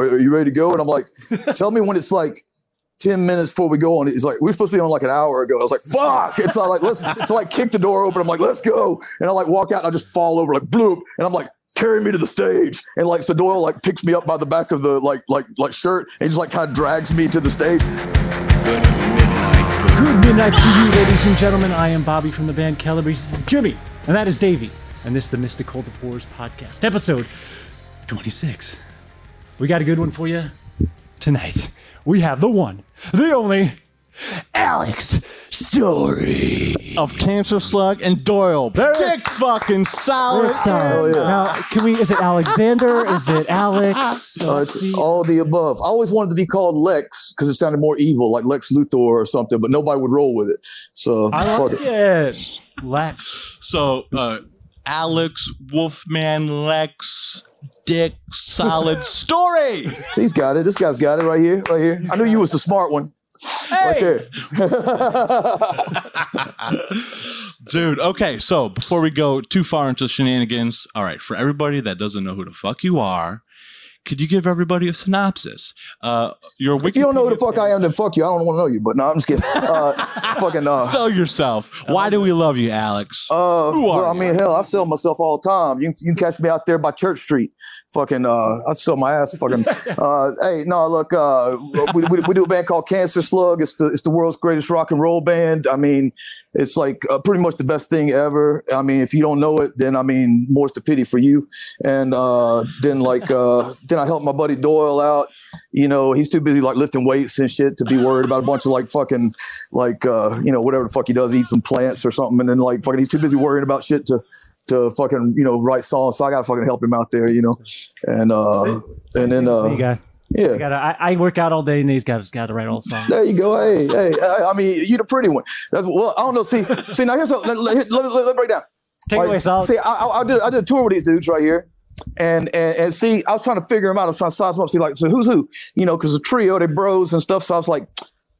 are, are you ready to go? And I'm like, tell me when it's like 10 minutes before we go on. He's like, we're supposed to be on like an hour ago. I was like, fuck. It's not like, let's, so like kick the door open. I'm like, let's go. And I like walk out and I just fall over like bloop. And I'm like, carry me to the stage. And like, so Doyle like picks me up by the back of the like, like, like shirt and just like kind of drags me to the stage. Good midnight to you, ladies and gentlemen. I am Bobby from the band Calabrese. This is Jimmy, and that is Davey. And this is the Mystic Cult of Horrors podcast, episode 26. We got a good one for you tonight. We have the one, the only, Alex Story. of Cancer Slug and Doyle. There it Big is. fucking solid. Sorry. Now, can we? Is it Alexander? Is it Alex? Uh, it's all the above. I always wanted to be called Lex because it sounded more evil, like Lex Luthor or something, but nobody would roll with it. So I fuck like it. it. Lex. So, uh, Alex Wolfman Lex Dick Solid Story. See, he's got it. This guy's got it right here, right here. I knew you was the smart one. Right there. Dude, okay, so before we go too far into shenanigans, all right, for everybody that doesn't know who the fuck you are, could you give everybody a synopsis? Uh, your if you don't know who the fuck I am, then fuck you. I don't want to know you, but no, I'm just kidding. Uh, fucking, uh, Tell yourself. Why do we love you, Alex? Uh, Who are well, I mean, hell, I sell myself all the time. You, you can catch me out there by Church Street. Fucking, uh, I sell my ass. Fucking, uh, hey, no, look, uh, we, we, we do a band called Cancer Slug. It's the it's the world's greatest rock and roll band. I mean, it's like uh, pretty much the best thing ever. I mean, if you don't know it, then I mean, more's the pity for you. And uh, then like, uh, then I helped my buddy Doyle out. You know, he's too busy like lifting weights and shit to be worried about a bunch of like fucking like uh, you know whatever the fuck he does, eat some plants or something, and then like fucking he's too busy worrying about shit to to fucking you know write songs. So I gotta fucking help him out there, you know, and uh, and then uh, got. Yeah. I, gotta, I, I work out all day, and these guys got to write all the songs. There you go. Hey, hey. I, I mean, you're the pretty one. That's well. I don't know. See, see. Now here's what, let, let, let, let, break down. Take All away, right, See, I, I, I did I did a tour with these dudes right here, and and and see, I was trying to figure them out. I was trying to size them up. See, like, so who's who? You know, because the trio, they bros and stuff. So I was like,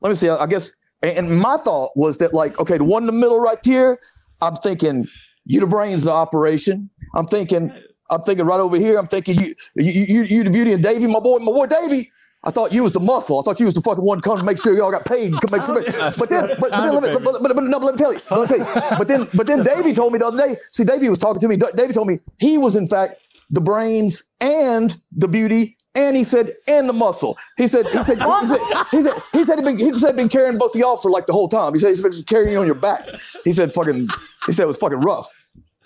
let me see. I, I guess. And, and my thought was that like, okay, the one in the middle right here, I'm thinking you the brains of the operation. I'm thinking. I'm thinking right over here. I'm thinking you, you, you, you the beauty and Davy, my boy, my boy Davy. I thought you was the muscle. I thought you was the fucking one to come to make sure y'all got paid. and Come make sure. But then, but, but then let me, but, but, but, no, let me tell you. Let me tell you. But then, but then Davey told me the other day. See, Davey was talking to me. Davey told me he was in fact the brains and the beauty. And he said, and the muscle. He said, he said, he said, he said, he said, he'd been, he said, been carrying both of y'all for like the whole time. He said, he's been just carrying you on your back. He said, fucking, he said it was fucking rough.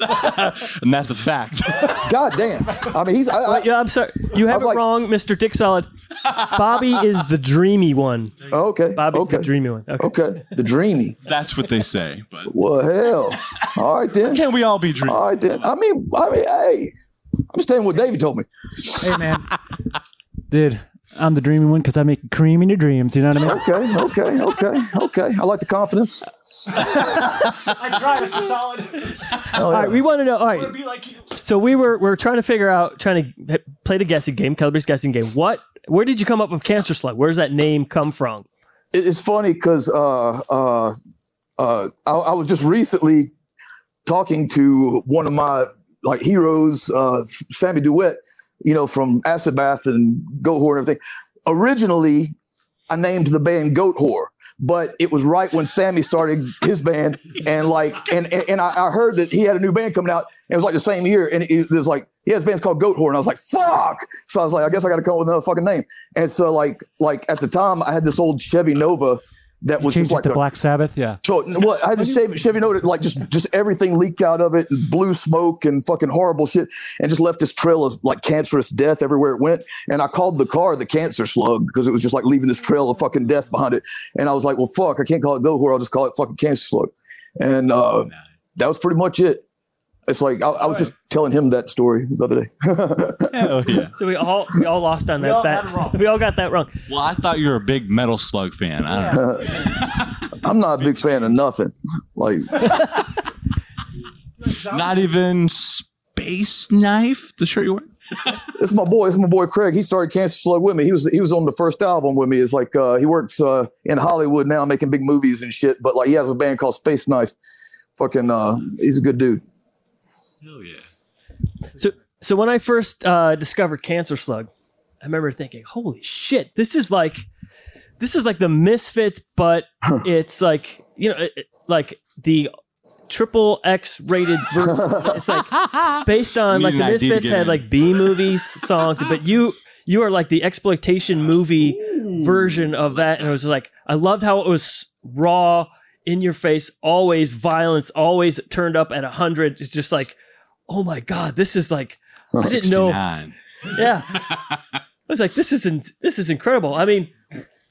and that's a fact. God damn. I mean, he's, I, I, Yeah, I'm sorry. You have it like- wrong, Mr. Dick Solid. Bobby is the dreamy one. okay. Bobby's okay. the dreamy one. Okay. Okay. The dreamy. that's what they say. But Well, hell. All right then. can't we all be dreamy? All right then. I mean, I mean, hey, I'm just telling what David told me. Hey man, dude, I'm the dreamy one because I make cream in your dreams. You know what I mean? Okay, okay, okay, okay. I like the confidence. I try, Mr. Solid. Hell All yeah. right, we want to know. All right, Be like you. so we were we're trying to figure out, trying to play the guessing game, Calabrese guessing game. What? Where did you come up with Cancer Slug? Where does that name come from? It's funny because uh, uh, uh, I, I was just recently talking to one of my like heroes, uh, Sammy Duet, you know, from Acid Bath and Goatwhore and everything. Originally, I named the band Goatwhore, but it was right when Sammy started his band, and like, and and, I, I heard that he had a new band coming out. It was like the same year, and it, it was like he has bands called Goatwhore, and I was like, "Fuck!" So I was like, "I guess I got to come up with another fucking name." And so like like at the time, I had this old Chevy Nova that was Change just like to a, Black Sabbath. Yeah. so what I had this Chevy, Chevy Nova, like just just everything leaked out of it, and blue smoke and fucking horrible shit, and just left this trail of like cancerous death everywhere it went. And I called the car the cancer slug because it was just like leaving this trail of fucking death behind it. And I was like, well, fuck, I can't call it go whore, I'll just call it fucking cancer slug. And uh, that was pretty much it. It's like I, I was just telling him that story the other day. Hell yeah. So we all we all lost on that. all that got it wrong. we all got that wrong. Well, I thought you were a big Metal Slug fan. I don't know. I'm not a big fan of nothing. Like Not even Space Knife, the shirt you wear? It's my boy. It's my boy Craig. He started Cancer Slug with me. He was he was on the first album with me. It's like uh, he works uh, in Hollywood now, making big movies and shit. But like he has a band called Space Knife. Fucking, uh, he's a good dude. Hell yeah. So so when I first uh, discovered Cancer Slug, I remember thinking, "Holy shit, this is like, this is like the Misfits, but it's like you know, it- it- like the triple X rated version. it's like based on We like need the an ID to Misfits get had in. like B movies songs, but you you are like the exploitation movie version of that, and it was like I loved how it was raw, in your face, always violence, always turned up at a hundred. It's just like, oh my god, this is like I didn't know. Yeah, I was like, this is in, this is incredible. I mean,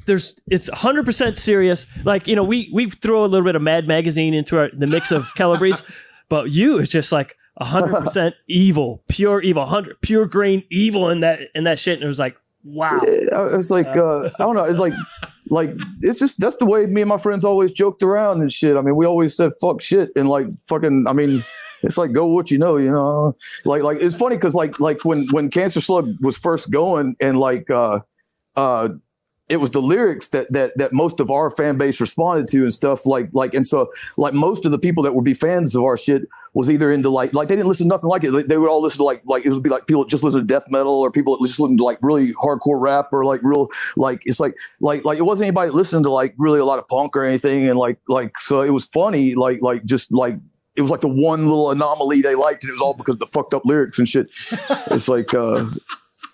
there's it's 100 percent serious. Like you know, we we throw a little bit of Mad Magazine into our, the mix of Calabrese, but you it's just like 100 percent evil, pure evil, 100 pure grain evil in that in that shit. And it was like, wow. it was like uh, I don't know. It's like like it's just that's the way me and my friends always joked around and shit. I mean, we always said fuck shit and like fucking. I mean, it's like go what you know, you know. Like like it's funny because like like when when Cancer Slug was first going and like uh uh it was the lyrics that that that most of our fan base responded to and stuff like like and so like most of the people that would be fans of our shit was either into like like they didn't listen to nothing like it. They- they would all listen to like like it would be like people just listen to death metal or people just listen to like really hardcore rap or like real like it's like like like it wasn't anybody listening to like really a lot of punk or anything. And like like so it was funny like like just like it was like the one little anomaly they liked and it was all because of the fucked up lyrics and shit. It's like uh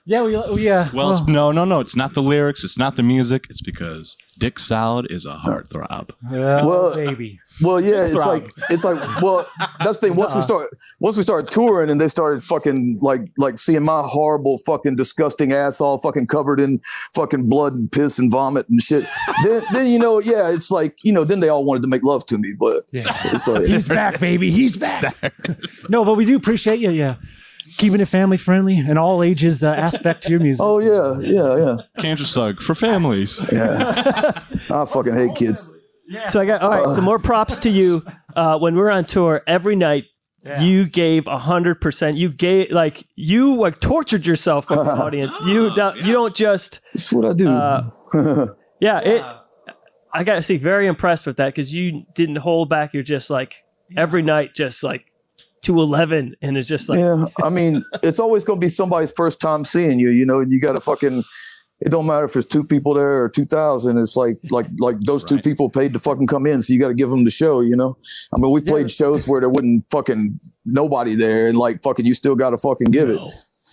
Yeah, we, we uh, Well, it's, no, no, no. It's not the lyrics. It's not the music. It's because Dick Salad is a heartthrob. well, Well- baby. Well, yeah, it's Throb. like it's like well, that's the thing. Once we start, once we started touring, and they started fucking like like seeing my horrible fucking disgusting ass all fucking covered in fucking blood and piss and vomit and shit. then then you know, yeah, it's like you know, then they all wanted to make love to me, but Yeah. it's like He's back, baby. He's back. no, but we do appreciate you. Yeah, keeping it family friendly and all ages uh, aspect to your music. oh yeah, yeah, yeah, Cancer Slug for families. yeah. I fucking hate kids. So I got all right. So more props to you. Uh, when we were on tour, every night you gave hundred percent. You gave like you like tortured yourself for the audience. You don't you don't just That's what I do. uh, yeah. It. I gotta say, very impressed with that because you didn't hold back. You're just like every night, just like to eleven, and it's just like yeah, I mean, it's always going to be somebody's first time seeing you. You know, you got to fucking. It don't matter if it's two people there or two thousand. It's like like like those two people paid to fucking come in, so you got to give them the show. You know, I mean, we've played shows where there wasn't fucking nobody there, and like fucking, you still got to fucking give it.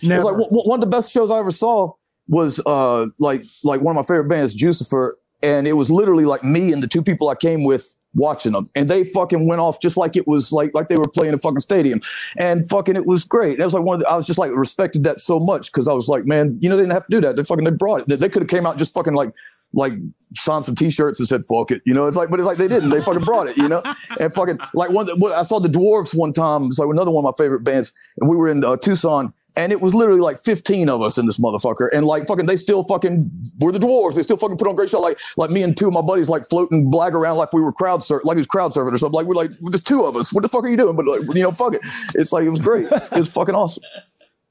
Never. It's like w- w- one of the best shows I ever saw was uh like like one of my favorite bands, Jucifer, and it was literally like me and the two people I came with watching them, and they fucking went off just like it was like like they were playing a fucking stadium, and fucking it was great. It was like one of the, I was just like respected that so much because I was like, man, you know, they didn't have to do that. They fucking they brought it. They, they could have came out just fucking like like signed some t-shirts and said fuck it you know? It's like but it's like they didn't. They fucking brought it you know? And fucking like one i saw the dwarves one time. It's like another one of my favorite bands. And we were in uh, tucson and it was literally like 15 of us in this motherfucker and like fucking they still fucking were the dwarves they still fucking put on great show like like me and two of my buddies like floating black around like we were crowd surf like it was crowd surfing or something like we're like there's two of us what the fuck are you doing but like you know fuck it it's like it was great it was fucking awesome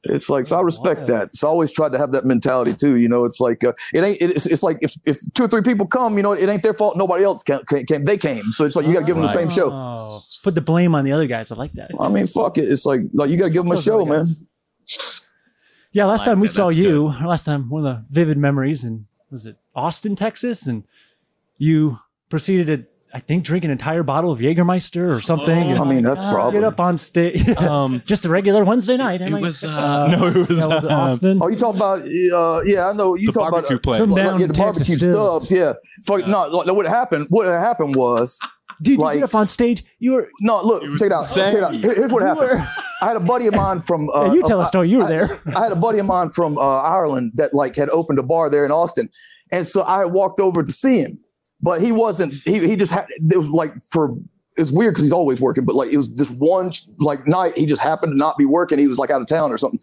it's like so I respect that. So I always tried to have that mentality too. You know, it's like uh, it ain't. It's, it's like if, if two or three people come, you know, it ain't their fault. Nobody else came. came they came. So it's like you got to give them the same show. Oh, put the blame on the other guys. I like that. I mean, fuck it. It's like like you got to give them a Those show, man. guys. Yeah, last time we saw That's you, last time one of the vivid memories, and was it Austin, Texas, and you proceeded to, I think, drink an entire bottle of Jägermeister or something. Oh, and I mean, that's get probably. up on stage. Um, Just a regular Wednesday night. it am I- was, uh, no, it was, that was uh, Austin. Oh, you talking about? Uh, yeah, I know. You the talking about? place. Some Like, down yeah, the Texas barbecue Stubb's. Stubb's. Yeah. Fuck, no, like, what happened? What happened was Dude, you like- get up on stage. You were. no. Look, check it out. Check it out. Here- here's what happened. I had a buddy of mine from. Uh, Yeah, you tell uh, a story. You were I- there. I had a buddy of mine from uh, Ireland that like had opened a bar there in Austin, and so I walked over to see him, but he wasn't. He he just had. It was like for. It's weird because he's always working, but like it was just one like night he just happened to not be working. He was like out of town or something.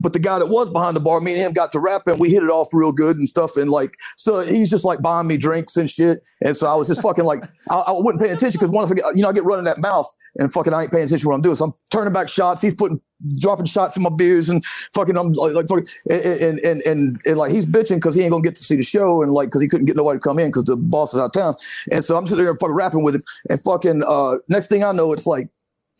But the guy that was behind the bar, me and him got to rap and We hit it off real good and stuff. And like, so he's just like buying me drinks and shit. And so I was just fucking like, I, I wasn't pay attention because once I get, you know, I get running that mouth and fucking I ain't paying attention to what I'm doing. So I'm turning back shots. He's putting, dropping shots in my beers and fucking, I'm like, like fucking, and, and, and, and, and like he's bitching because he ain't gonna get to see the show and like, because he couldn't get nobody to come in because the boss is out of town. And so I'm sitting there fucking rapping with him and fucking, uh, next thing I know, it's like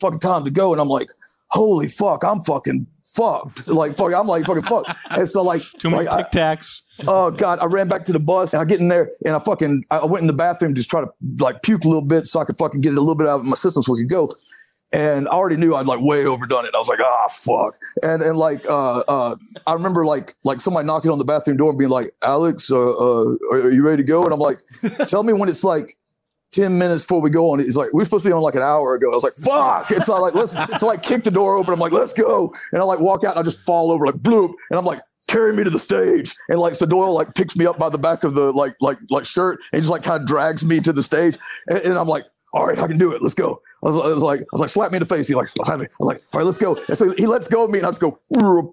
fucking time to go. And I'm like, holy fuck, I'm fucking fucked. Like fuck, I'm like fucking fucked. And so like, Too many like, Tic Tacs. oh god, I ran back to the bus and I get in there and I fucking I went in the bathroom just try to like puke a little bit so I could fucking get it a little bit out of my system so we could go. And I already knew I'd like way overdone it. I was like, ah, fuck. And and like uh uh I remember like like somebody knocking on the bathroom door and being like, Alex, uh, uh are you ready to go? And I'm like, tell me when it's like 10 minutes before we go on. He's like, we're supposed to be on like an hour ago. I was like, fuck. It's not like, let's, so I like kick the door open. I'm like, let's go. And I like walk out and I just fall over like bloop. And I'm like, carry me to the stage. And like, so Doyle like picks me up by the back of the like, like, like shirt and just like kind of drags me to the stage. And, and I'm like, all right, I can do it. Let's go. I was, I was like, I was like, slap me in the face. He's like, slap me. I'm like, all right, let's go. And so he lets go of me and I just go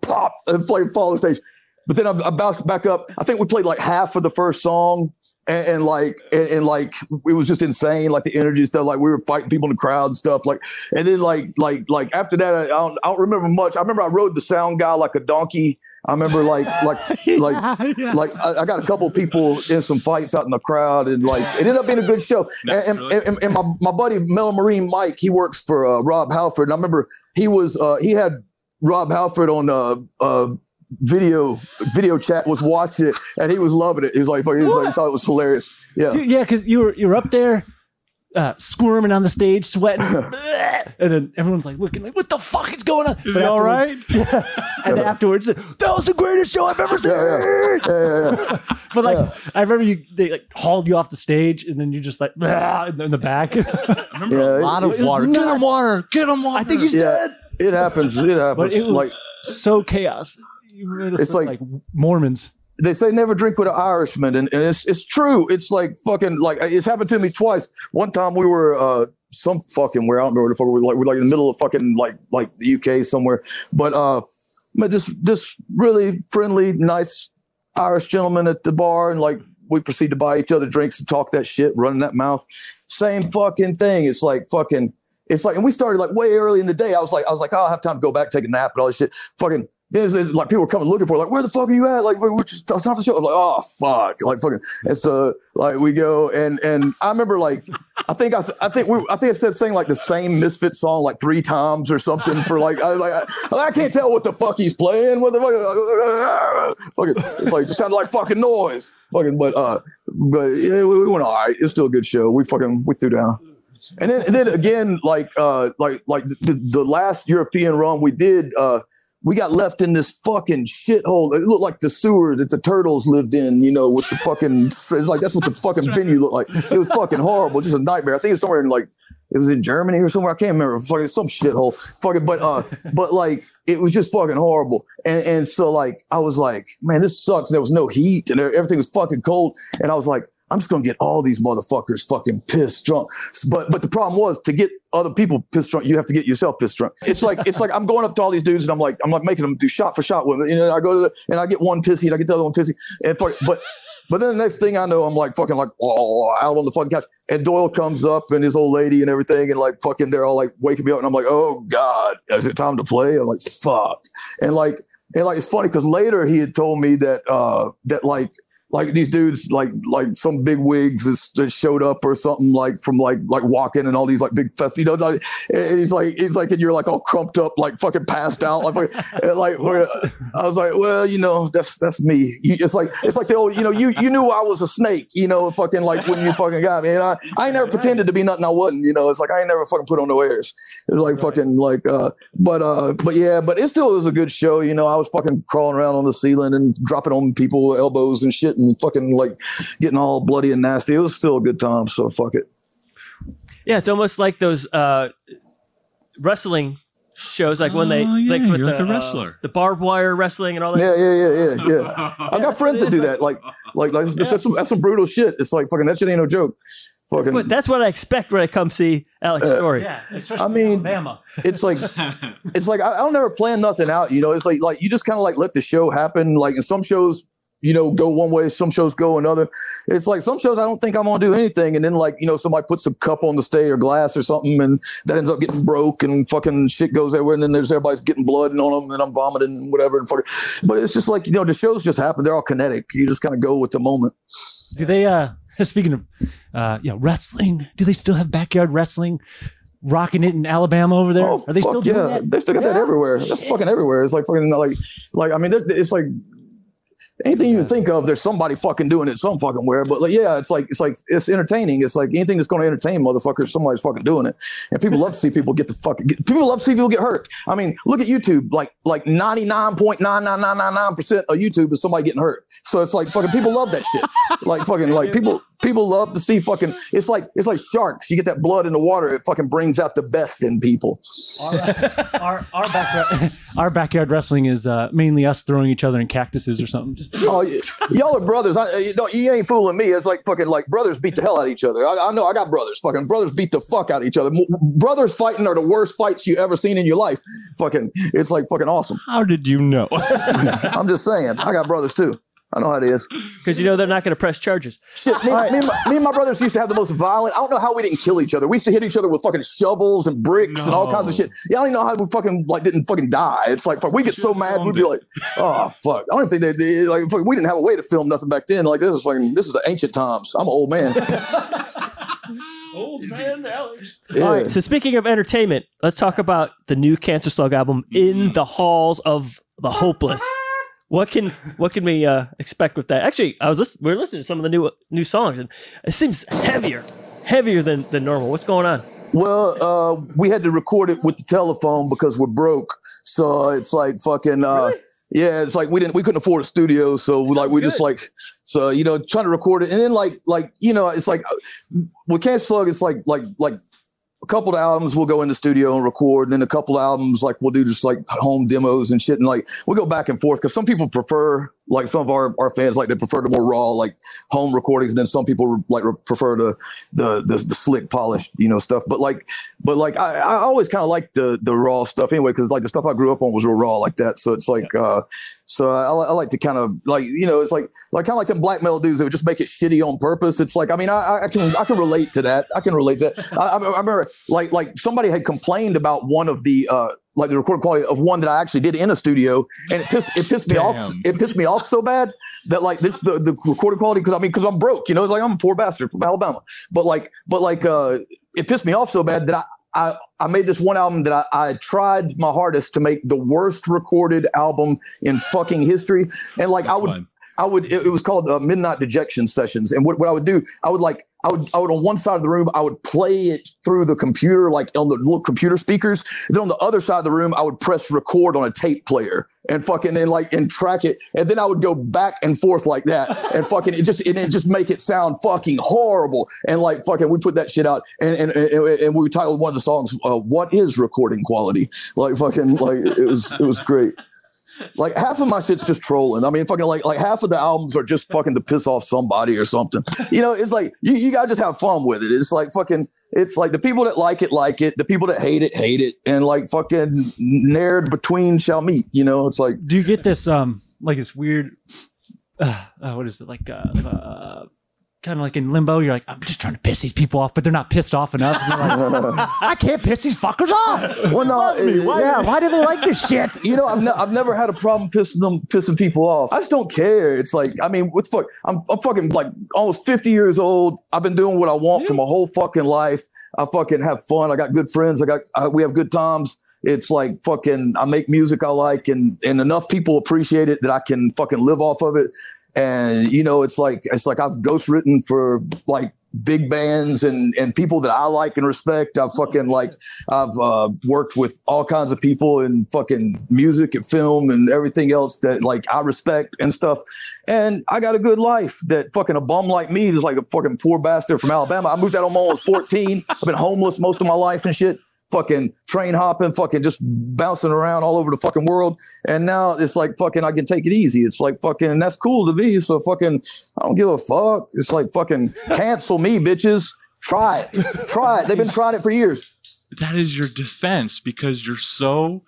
pop and fall on the stage. But then I, I bounced back up. I think we played like half of the first song and, and like and, and like it was just insane like the energy stuff like we were fighting people in the crowd and stuff like and then like like like after that I don't, I don't remember much. I remember i rode the sound guy like a donkey. I remember like like like like I, I got a couple people in some fights out in the crowd and like it ended up being a good show. And, and, and, and my, my buddy Mel Marine Mike he works for uh, Rob Halford and I remember he was uh, he had Rob Halford on uh, uh, video video chat was watching it and he was loving it he was like he was like he thought it was hilarious yeah Dude, yeah, because you were you're up there, uh, squirming on the stage, sweating, and then everyone's like looking like, "What the fuck is going on?" Is he all right? and afterwards, that was the greatest show I've ever seen. yeah, yeah, yeah, yeah. But like, I remember you they like hauled you off the stage, and then you just like in the- back. I remember Yeah, a lot it- of it water. Get nuts. him water. Get him water. I think he's Yeah. dead. it happens it happens But it was like so chaos. You made us It's look like- Mormons. they say never drink with an Irishman, and, and it's it's true. It's like fucking like it's happened to me twice. One time we were uh some fucking where I don't remember the fuck we were like we're like in the middle of fucking like like the UK somewhere, but uh, met this this really friendly, nice Irish gentleman at the bar, and like we proceed to buy each other drinks and talk that shit, running that mouth. Same fucking thing. It's like fucking. It's like, and we started like way early in the day. I was like, I was like, oh, I'll have time to go back, take a nap, and all this shit. Fucking, there's, there's, like people coming looking for, like, where the fuck are you at? Like, we're, just for the show. I'm like, oh fuck, like fucking. And so like we go, and and I remember like, I think I, I think we, I think I said saying like the same Misfit song like three times or something for like, I like, I, I can't tell what the fuck he's playing. What the fuck? Fucking, it's like just sounded like fucking noise. Fucking, but uh, but yeah, we, we went all right. It was still a good show. We fucking we threw down. And then, and then again, like, uh, like, like the, the last European run we did, uh, we got left in this fucking shithole. It looked like the sewer that the turtles lived in, you know, with the fucking, it's like, that's what the fucking venue looked like. It was fucking horrible, just a nightmare. I think it's somewhere in like, it was in Germany or somewhere. I can't remember. Fucking some shithole. Fucking, but, uh, but like, it was just fucking horrible. And, and so like, I was like, man, this sucks. There was no heat and everything was fucking cold. And I was like, I'm just gonna get all these motherfuckers fucking pissed drunk. But but the problem was to get other people pissed drunk, you have to get yourself pissed drunk. It's like it's like I'm going up to all these dudes and I'm like I'm like making them do shot for shot with me. Know, I go to the and I get one pissy and I get the other one pissy. And fuck, but but then the next thing I know, I'm like fucking like oh out on the fucking couch. And Doyle comes up and his old lady and everything, and like fucking they're all like waking me up, and I'm like, oh God, is it time to play? I'm like, fuck. And like and like it's funny because later he had told me that uh that like like these dudes like like some big wigs that showed up or something like from like like Wacken and all these like big fest you know like, and he's like he's like and you're like all crumped up like fucking passed out. Like like I was like well you know that's that's me. It's like it's like the old you know you you knew I was a snake you know fucking like when you fucking got me. And I I ain't never pretended to be nothing I wasn't you know. It's like I ain't never fucking put on no airs. It's like fucking like uh but uh but yeah but it still was a good show you know. I was fucking crawling around on the ceiling and dropping on people elbows and shit and fucking like getting all bloody and nasty it was still a good time so fuck it Yeah, it's almost like those uh, wrestling shows, like when they Oh, yeah, like with the, like a uh, wrestler. the barbed wire wrestling and all that. yeah yeah yeah yeah yeah I got friends that do that like like like that's, that's some that's some brutal shit it's like fucking that shit ain't no joke fucking But that's what I expect when I come see Alex Story. Yeah, especially I mean- Alabama. it's like it's like I, I don't ever plan nothing out. You know, it's like like you just kind of like let the show happen. Like in some shows, you know, go one way, some shows go another. It's like some shows I don't think I'm gonna do anything, and then like you know somebody puts a cup on the stage or glass or something, and that ends up getting broke and fucking shit goes everywhere, and then there's everybody's getting blood on them, and I'm vomiting and whatever and fucking. But it's just like you know the shows just happen. They're all kinetic. You just kind of go with the moment. Do they? uh Speaking of, uh, you know, wrestling. Do they still have backyard wrestling? rocking it in Alabama over there? Oh, Are they still doing yeah. that? They still got that everywhere. That's fucking everywhere. It's like fucking like like I mean, it's like anything you can think of. There's somebody fucking doing it some fucking where. But like, yeah, it's like it's like it's entertaining. It's like anything that's going to entertain motherfuckers. Somebody's fucking doing it, and people love to see people get the fucking. Get, people love to see people get hurt. I mean, look at YouTube. Like like ninety nine point nine nine nine nine nine percent of YouTube is somebody getting hurt. So it's like fucking people love that shit. Like fucking like people people love to see fucking. It's like it's like sharks. You get that blood in the water. It fucking brings out the best in people. our our backyard, our backyard wrestling is uh, mainly us throwing each other in cactuses or something. Oh, y'all are brothers. I, you, don't, you ain't fooling me. It's like fucking like brothers beat the hell out of each other. I, I know I got brothers. Fucking brothers beat the fuck out of each other. Brothers fighting are the worst fights you ever seen in your life. Fucking, it's like fucking awesome. How did you know? I'm just saying. I got brothers too. I know how it is. Because you know they're not going to press charges. Shit, me, me, and my, me and my brothers used to have the most violent. I don't know how we didn't kill each other. We used to hit each other with fucking shovels and bricks and all kinds of shit. Yeah, I don't even know how we fucking like didn't fucking die. It's like fuck, we get so mad we'd be like, oh fuck. I don't think they, they like fuck, we didn't have a way to film nothing back then. Like this is fucking this is the ancient times. I'm an old man. Old man Alex. Yeah. All right. So speaking of entertainment, let's talk about the new Cancer Slug album, "In the Halls of the Hopeless." What can what can we uh, expect with that? Actually, I was listen- we are listening to some of the new new songs, and it seems heavier, heavier than than normal. What's going on? Well, uh, we had to record it with the telephone because we're broke. So it's like fucking. Uh, Yeah, it's like we didn't we couldn't afford a studio, so we, like we just like so you know trying to record it, and then like like you know it's like with Cancer Slug, it's like like like a couple of albums we'll go in the studio and record, and then a couple of albums like we'll do just like home demos and shit, and like we'll go back and forth because some people prefer like some of our, our fans like they prefer the more raw like home recordings, and then some people like prefer the the the, the slick polished you know stuff. But like but like I, I always kind of like the the raw stuff anyway because like the stuff I grew up on was real raw like that. So it's like uh so I, I like to kind of like you know it's like like kind of like them black metal dudes that would just make it shitty on purpose. It's like I mean I, I- can I can relate to that. I can relate to that. I, I I remember like like somebody had complained about one of the uh like the recording quality of one that I actually did in a studio, and it pissed it pissed me off. It pissed me off so bad that like this the the recording quality because I mean because I'm broke, you know, it's like I'm a poor bastard from Alabama, but like but like uh it pissed me off so bad that I. I, I made this one album that I, I tried my hardest to make the worst recorded album in fucking history. And like I would Fun. I would it, it was called uh, Midnight Dejection Sessions. And what, what I would do, I would like I would I would on one side of the room, I would play it through the computer, like on the little computer speakers. Then on the other side of the room, I would press record on a tape player and fucking and like and track it. And then I would go back and forth like that and fucking it just and then just make it sound fucking horrible. And like fucking we put that shit out and and, and, and we titled one of the songs uh, What is recording quality? Like fucking like it was it was great. Like half of my shit's just trolling. I mean, fucking like like half of the albums are just fucking to piss off somebody or something. You know, it's like you, you gotta just have fun with it. It's like fucking it's like the people that like it like it, the people that hate it hate it, and like fucking nerd between shall meet. You know, it's like Do you get this um like this weird uh, uh, what is it like uh, uh kind of like in limbo you're like I'm just trying to piss these people off but they're not pissed off enough and you're like I can't piss these fuckers off. well, no, Why, yeah, why do they like this shit? you know, I've, ne- I've never had a problem pissing them, pissing people off. I just don't care. It's like, I mean, what the fuck? I'm, I'm fucking like almost 50 years old. I've been doing what I want for my whole fucking life. I fucking have fun. I got good friends. I got, I, we have good times. It's like fucking, I make music I like and, and enough people appreciate it that I can fucking live off of it. And, you know, it's like, it's like I've ghostwritten for like big bands and, and people that I like and respect. I've fucking like, I've uh, worked with all kinds of people in fucking music and film and everything else that like I respect and stuff. And I got a good life that fucking a bum like me is like a fucking poor bastard from Alabama. I moved out on my own when I was 14. I've been homeless most of my life and shit. Fucking train hopping, fucking just bouncing around all over the fucking world. And now it's like fucking I can take it easy. It's like fucking that's cool to me. So fucking I don't give a fuck. It's like fucking cancel me, bitches. Try it. Try it. They've been trying it for years. that is your defense because you're so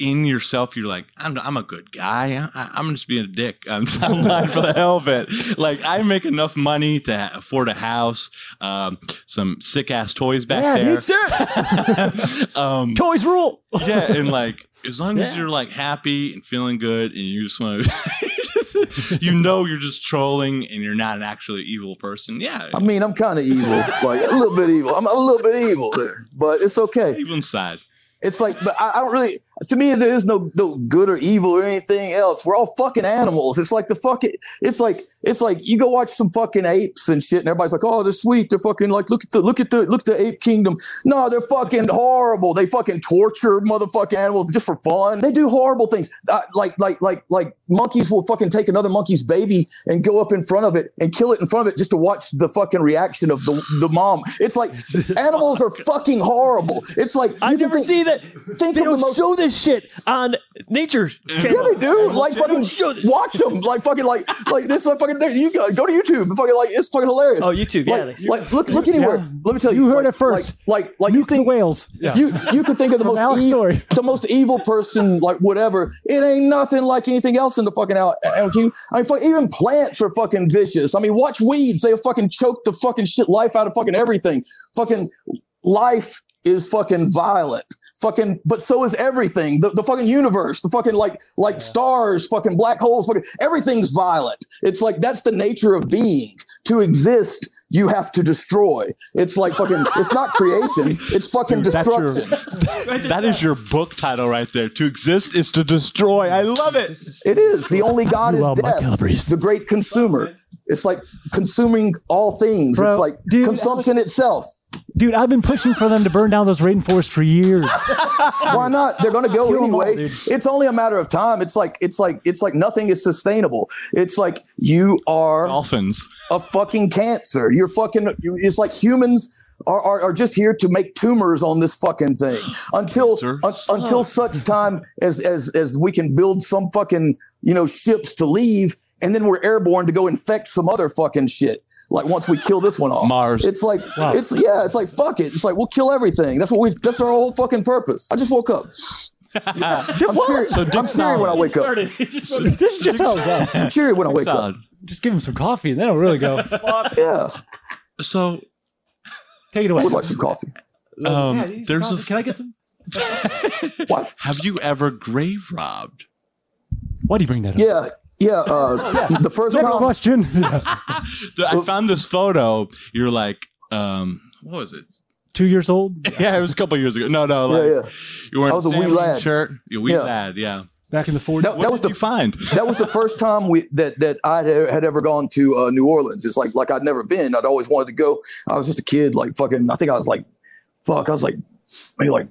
in yourself. You're like, I'm, I'm a good guy. I, I'm just being a dick. I'm, I'm lying for the hell of it. Like, I make enough money to afford a house, um, some sick ass toys back yeah, there. dude, sir. um, Toys rule. yeah, and like as long as Yeah. you're like happy and feeling good, and you just want to, you know you're just trolling and you're not an actually evil person. Yeah, I mean, I'm kind of evil, like a little bit evil. I'm a little bit evil there, but it's okay. evil inside. It's like, but I, I don't really. To me, there is no no good or evil or anything else. We're all fucking animals. It's like the fucking. It's like it's like you go watch some fucking apes and shit, and everybody's like, "Oh, they're sweet. They're fucking like look at the look at the look at the ape kingdom." No, they're fucking horrible. They fucking torture motherfucking animals just for fun. They do horrible things. Uh, like like like like monkeys will fucking take another monkey's baby and go up in front of it and kill it in front of it just to watch the fucking reaction of the the mom. It's like animals are fucking horrible. It's like I can never think- see that. think They of the most- show this shit on nature. Yeah, they do. Like fucking this. watch them. Like fucking like like this. Like fucking you go, go to YouTube. and Fucking like it's fucking hilarious. Oh, YouTube, yeah, Like, like look look anywhere. Yeah. Let me tell you. You heard like, it first. Like like, like you think whales. Yeah. you you could think of the most e- the most evil person like whatever. It ain't nothing like anything else in the fucking out. I mean, fuck, even plants are fucking vicious. I mean, watch weeds. They fucking choke the fucking shit life out of fucking everything. Fucking life is fucking violent. Fucking, but so is everything. The, the fucking universe, the fucking like like stars, fucking black holes, fucking everything's violent. It's like that's the nature of being. To exist, you have to destroy. It's like fucking. It's not creation. It's fucking Dude, that's your- destruction. That is your book title right there. To exist is to destroy. I love it. It is. The only God is love death. The great consumer. It's like consuming all things. Bro, it's like dude, consumption itself. Dude, I've been pushing for them to burn down those rainforests for years. Why not? They're going to go Kill 'em all, anyway. dude. it's only a matter of time. It's like it's like it's like nothing is sustainable. It's like you are Dolphins. a fucking cancer. You're fucking. It's like humans. Are, are, are just here to make tumors on this fucking thing until Cancer un- until such time as as as we can build some fucking you know ships to leave and then we're airborne to go infect some other fucking shit like once we kill this one off Mars. it's like Wow. it's yeah it's like fuck it it's like we'll kill everything that's what we that's our whole fucking purpose i just woke up i'm cheery, So I'm cheery when i wake up Started. Just- this is just how it goes. i'm cheery when i wake up Just give him some coffee and then it'll really go. Fuck. Yeah So Take it away. i away. would like some coffee um, Yeah, you- there's a. Can I get some? what Have you ever grave robbed? Why do you bring that up? yeah yeah uh the first Next time question. I found this photo. You're like, um, what was it? Two years old. Yeah, it was a couple years ago. No, no, like yeah yeah you weren't I was a wee lad. shirt. You wee Yeah. lad. Yeah. Back in the 40s. That- What was did the- you find? that was the first time we that that I had ever gone to uh, New Orleans. It's like like I'd never been. I'd always wanted to go. I was just a kid, like fucking. I think I was like, fuck. I was like maybe like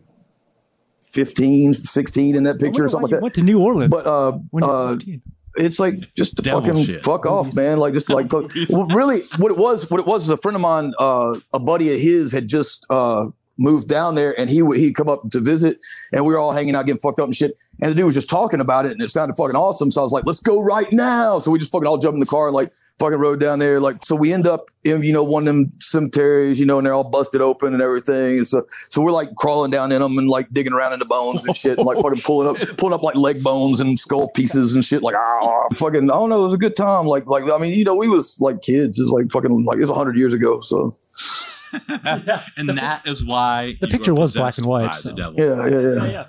15, 16 in that picture or something like that. Went to New Orleans. But uh, when you were uh, 15. It's like just to fucking shit. fuck off, man. Like just like well, really, what it was, what it was, is a friend of mine, uh, a buddy of his had just uh, moved down there, and he would he'd come up to visit, and we were all hanging out, getting fucked up and shit. And the dude was just talking about it, and it sounded fucking awesome. So I was like, let's go right now. So we just fucking all jumped in the car and like fucking rode down there. Like, so we end up in, you know, one of them cemeteries, you know, and they're all busted open and everything. And so, so we're like crawling down in them and like digging around in the bones and shit and like fucking pulling up, pulling up like leg bones and skull pieces and shit. Like, ah, fucking, I don't know. It was a good time. Like, like, I mean, you know, we was like kids. It was like fucking, like, it's a hundred years ago. So and that is why The picture was black and white, so- The devil. yeah, yeah, yeah. yeah.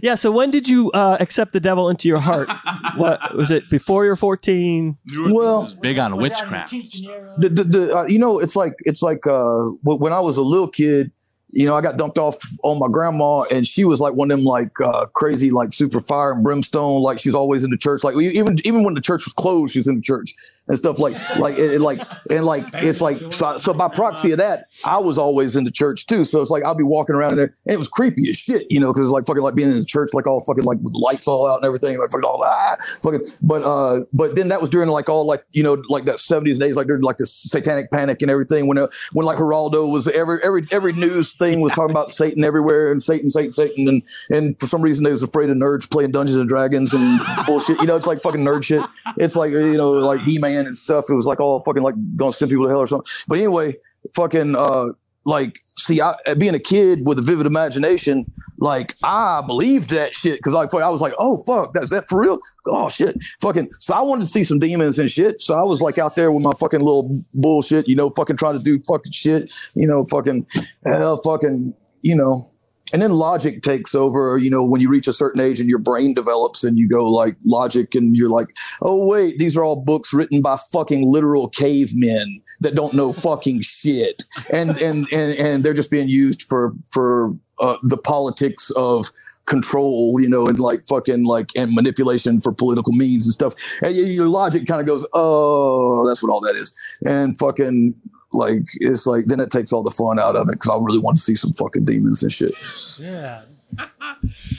Yeah. So when did you uh, accept the devil into your heart? what was it? Before you're 14? Well- is big on witchcraft. the, the, the uh, you know it's like it's like uh when I was a little kid you know I got dumped off on my grandma and she was like one of them like uh crazy like super fire and brimstone like she's always in the church like even even when the church was closed she was in the church and stuff like like it, like and like it's like so, so by proxy of that I was always in the church too. So it's like I'll be walking around there and it was creepy as shit you know because it's like fucking like being in the church like all fucking like with lights all out and everything like fucking all ah fucking but uh but then that was during like all like you know like that 70s days like during like this satanic panic and everything when uh, when like Geraldo was every every every news thing was talking about Satan everywhere and Satan Satan Satan and and for some reason they was afraid of nerds playing Dungeons and Dragons and bullshit you know it's like fucking nerd shit. It's like you know like He-Man and stuff it was like all fucking like gonna send people to hell or something but anyway fucking uh like see I being a kid with a vivid imagination like I believed that shit because I, I was like, oh fuck, that's that for real? Oh shit, fucking. So I wanted to see some demons and shit. So I was like out there with my fucking little bullshit, you know, fucking trying to do fucking shit, you know, fucking hell, fucking, you know. And then logic takes over. You know, when you reach a certain age and your brain develops, and you go like logic, and you're like, oh wait, these are all books written by fucking literal cavemen that don't know fucking shit, and and and and they're just being used for for uh, the politics of control, you know, and like fucking like and manipulation for political means and stuff. And your logic kind of goes, oh, that's what all that is, and fucking like it's like then it takes all the fun out of it because I really want to see some fucking demons and shit. Yeah.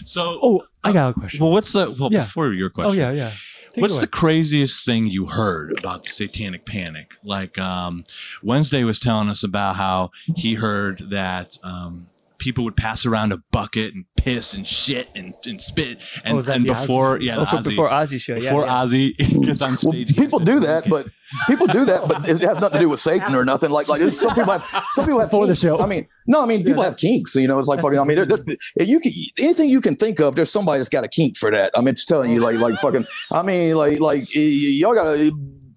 So, Oh, I got a question. well, what's the well Yeah. before your question? oh yeah, yeah. Take What's the craziest thing you heard about the satanic panic? Like um, Wednesday was telling us about how he heard that um, people would pass around a bucket and piss and shit and, and spit. Oh, and, Oh, and the before, yeah, Oh, for- Ozzy, before Ozzy show, yeah. before yeah. Ozzy gets on stage, he people do that, but people do that, but it has nothing to do with Satan or nothing. Like, like it's- some people have, some people have Before the show. I mean, no, I mean, people have kinks. You know, it's like fucking. I mean, there- there's, you can anything you can think of. There's somebody that's got a kink for that. I mean, just telling you, like, like fucking. I mean, like, like y- y- y'all gotta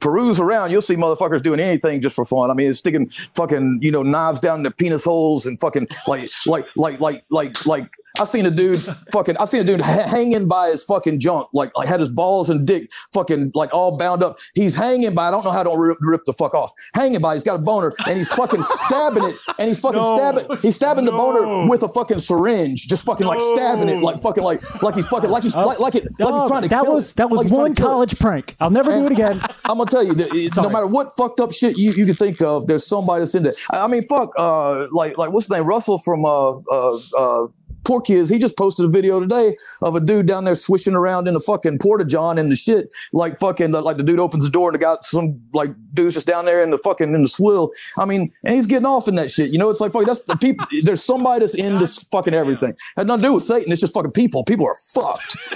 peruse around. You'll see motherfuckers doing anything just for fun. I mean, it's sticking fucking, you know, knives down in the penis holes and fucking like, like, like, like, like, like. I've seen a dude fucking. I've seen a dude ha- hanging by his fucking junk, like like had his balls and dick fucking like all bound up. He's hanging by. I don't know how to rip, rip the fuck off. Hanging by. He's got a boner and he's fucking stabbing it. And he's fucking No. stabbing. He's stabbing the boner with a fucking syringe. Just fucking like stabbing it, like fucking like like he's fucking like he's like like it like he's trying to that kill was it. that was Like one to it. college prank. I'll never do it again. I'm gonna tell you that it- no matter what fucked up shit you, you can think of, there's somebody that's in there. I I mean, fuck, uh, like like what's his name, Russell from uh uh uh. Poor kids. He just posted a video today of a dude down there swishing around in the fucking porta john and the shit. Like fucking, like the dude opens the door and the guy, some like dude's just down there in the fucking in the swill. I mean, and he's getting off in that shit. You know, it's like fucking. That's the people. There's somebody that's in this fucking everything. Had nothing to do with Satan. It's just fucking people. People are fucked.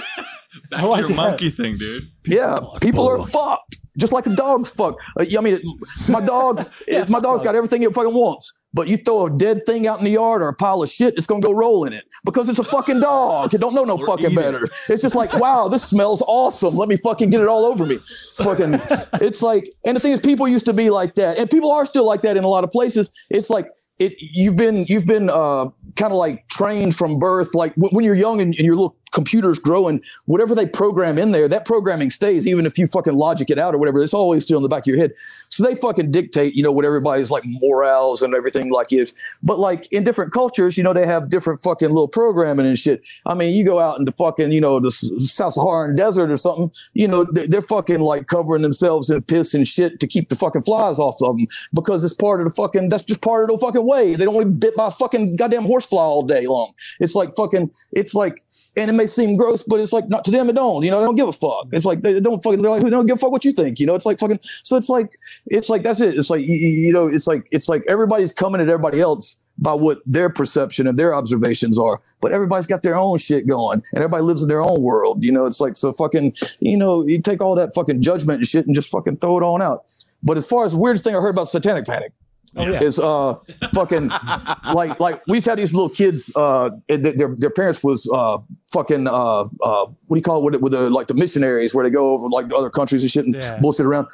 Back I to like your that. monkey thing, dude. Yeah, people are fucked. Just like a dog's fucked. Uh, I mean, my dog, my dog's got everything it fucking wants. But you throw a dead thing out in the yard or a pile of shit, it's gonna go roll in it because it's a fucking dog. It don't know no Or fucking eat it. better. It's just like, wow, this smells awesome. Let me fucking get it all over me. Fucking, it's like, and the thing is, people used to be like that, and people are still like that in a lot of places. It's like it. You've been, you've been uh, kind of like trained from birth. Like when, when you're young and, and your little computer's growing, whatever they program in there, that programming stays, even if you fucking logic it out or whatever. It's always still in the back of your head. So they fucking dictate, you know, what everybody's like morals and everything like is. But like in different cultures, you know, they have different fucking little programming and shit. I mean, you go out in the fucking, you know, the South Saharan desert or something, you know, they- they're fucking like covering themselves in piss and shit to keep the fucking flies off of them because it's part of the fucking, that's just part of the fucking way. They don't want to be bit by fucking goddamn horsefly all day long. It's like fucking, it's like, and it may seem gross, but it's like not to them. It don't. You know, they don't give a fuck. It's like they, don't fucking. They're like, they don't give a fuck what you think. You know, it's like fucking. So it's like, it's like that's it. It's like you, you know, it's like it's like everybody's coming at everybody else by what their perception and their observations are. But everybody's got their own shit going, and everybody lives in their own world. You know, it's like so fucking. You know, you take all that fucking judgment and shit and just fucking throw it on out. But as far as weirdest thing I heard about satanic panic Oh yeah. is uh fucking like like we've had these little kids uh and th- their their parents was uh fucking uh uh what do you call it with, the- with the like the missionaries where they go over like other countries and shit and Yeah. bullshit around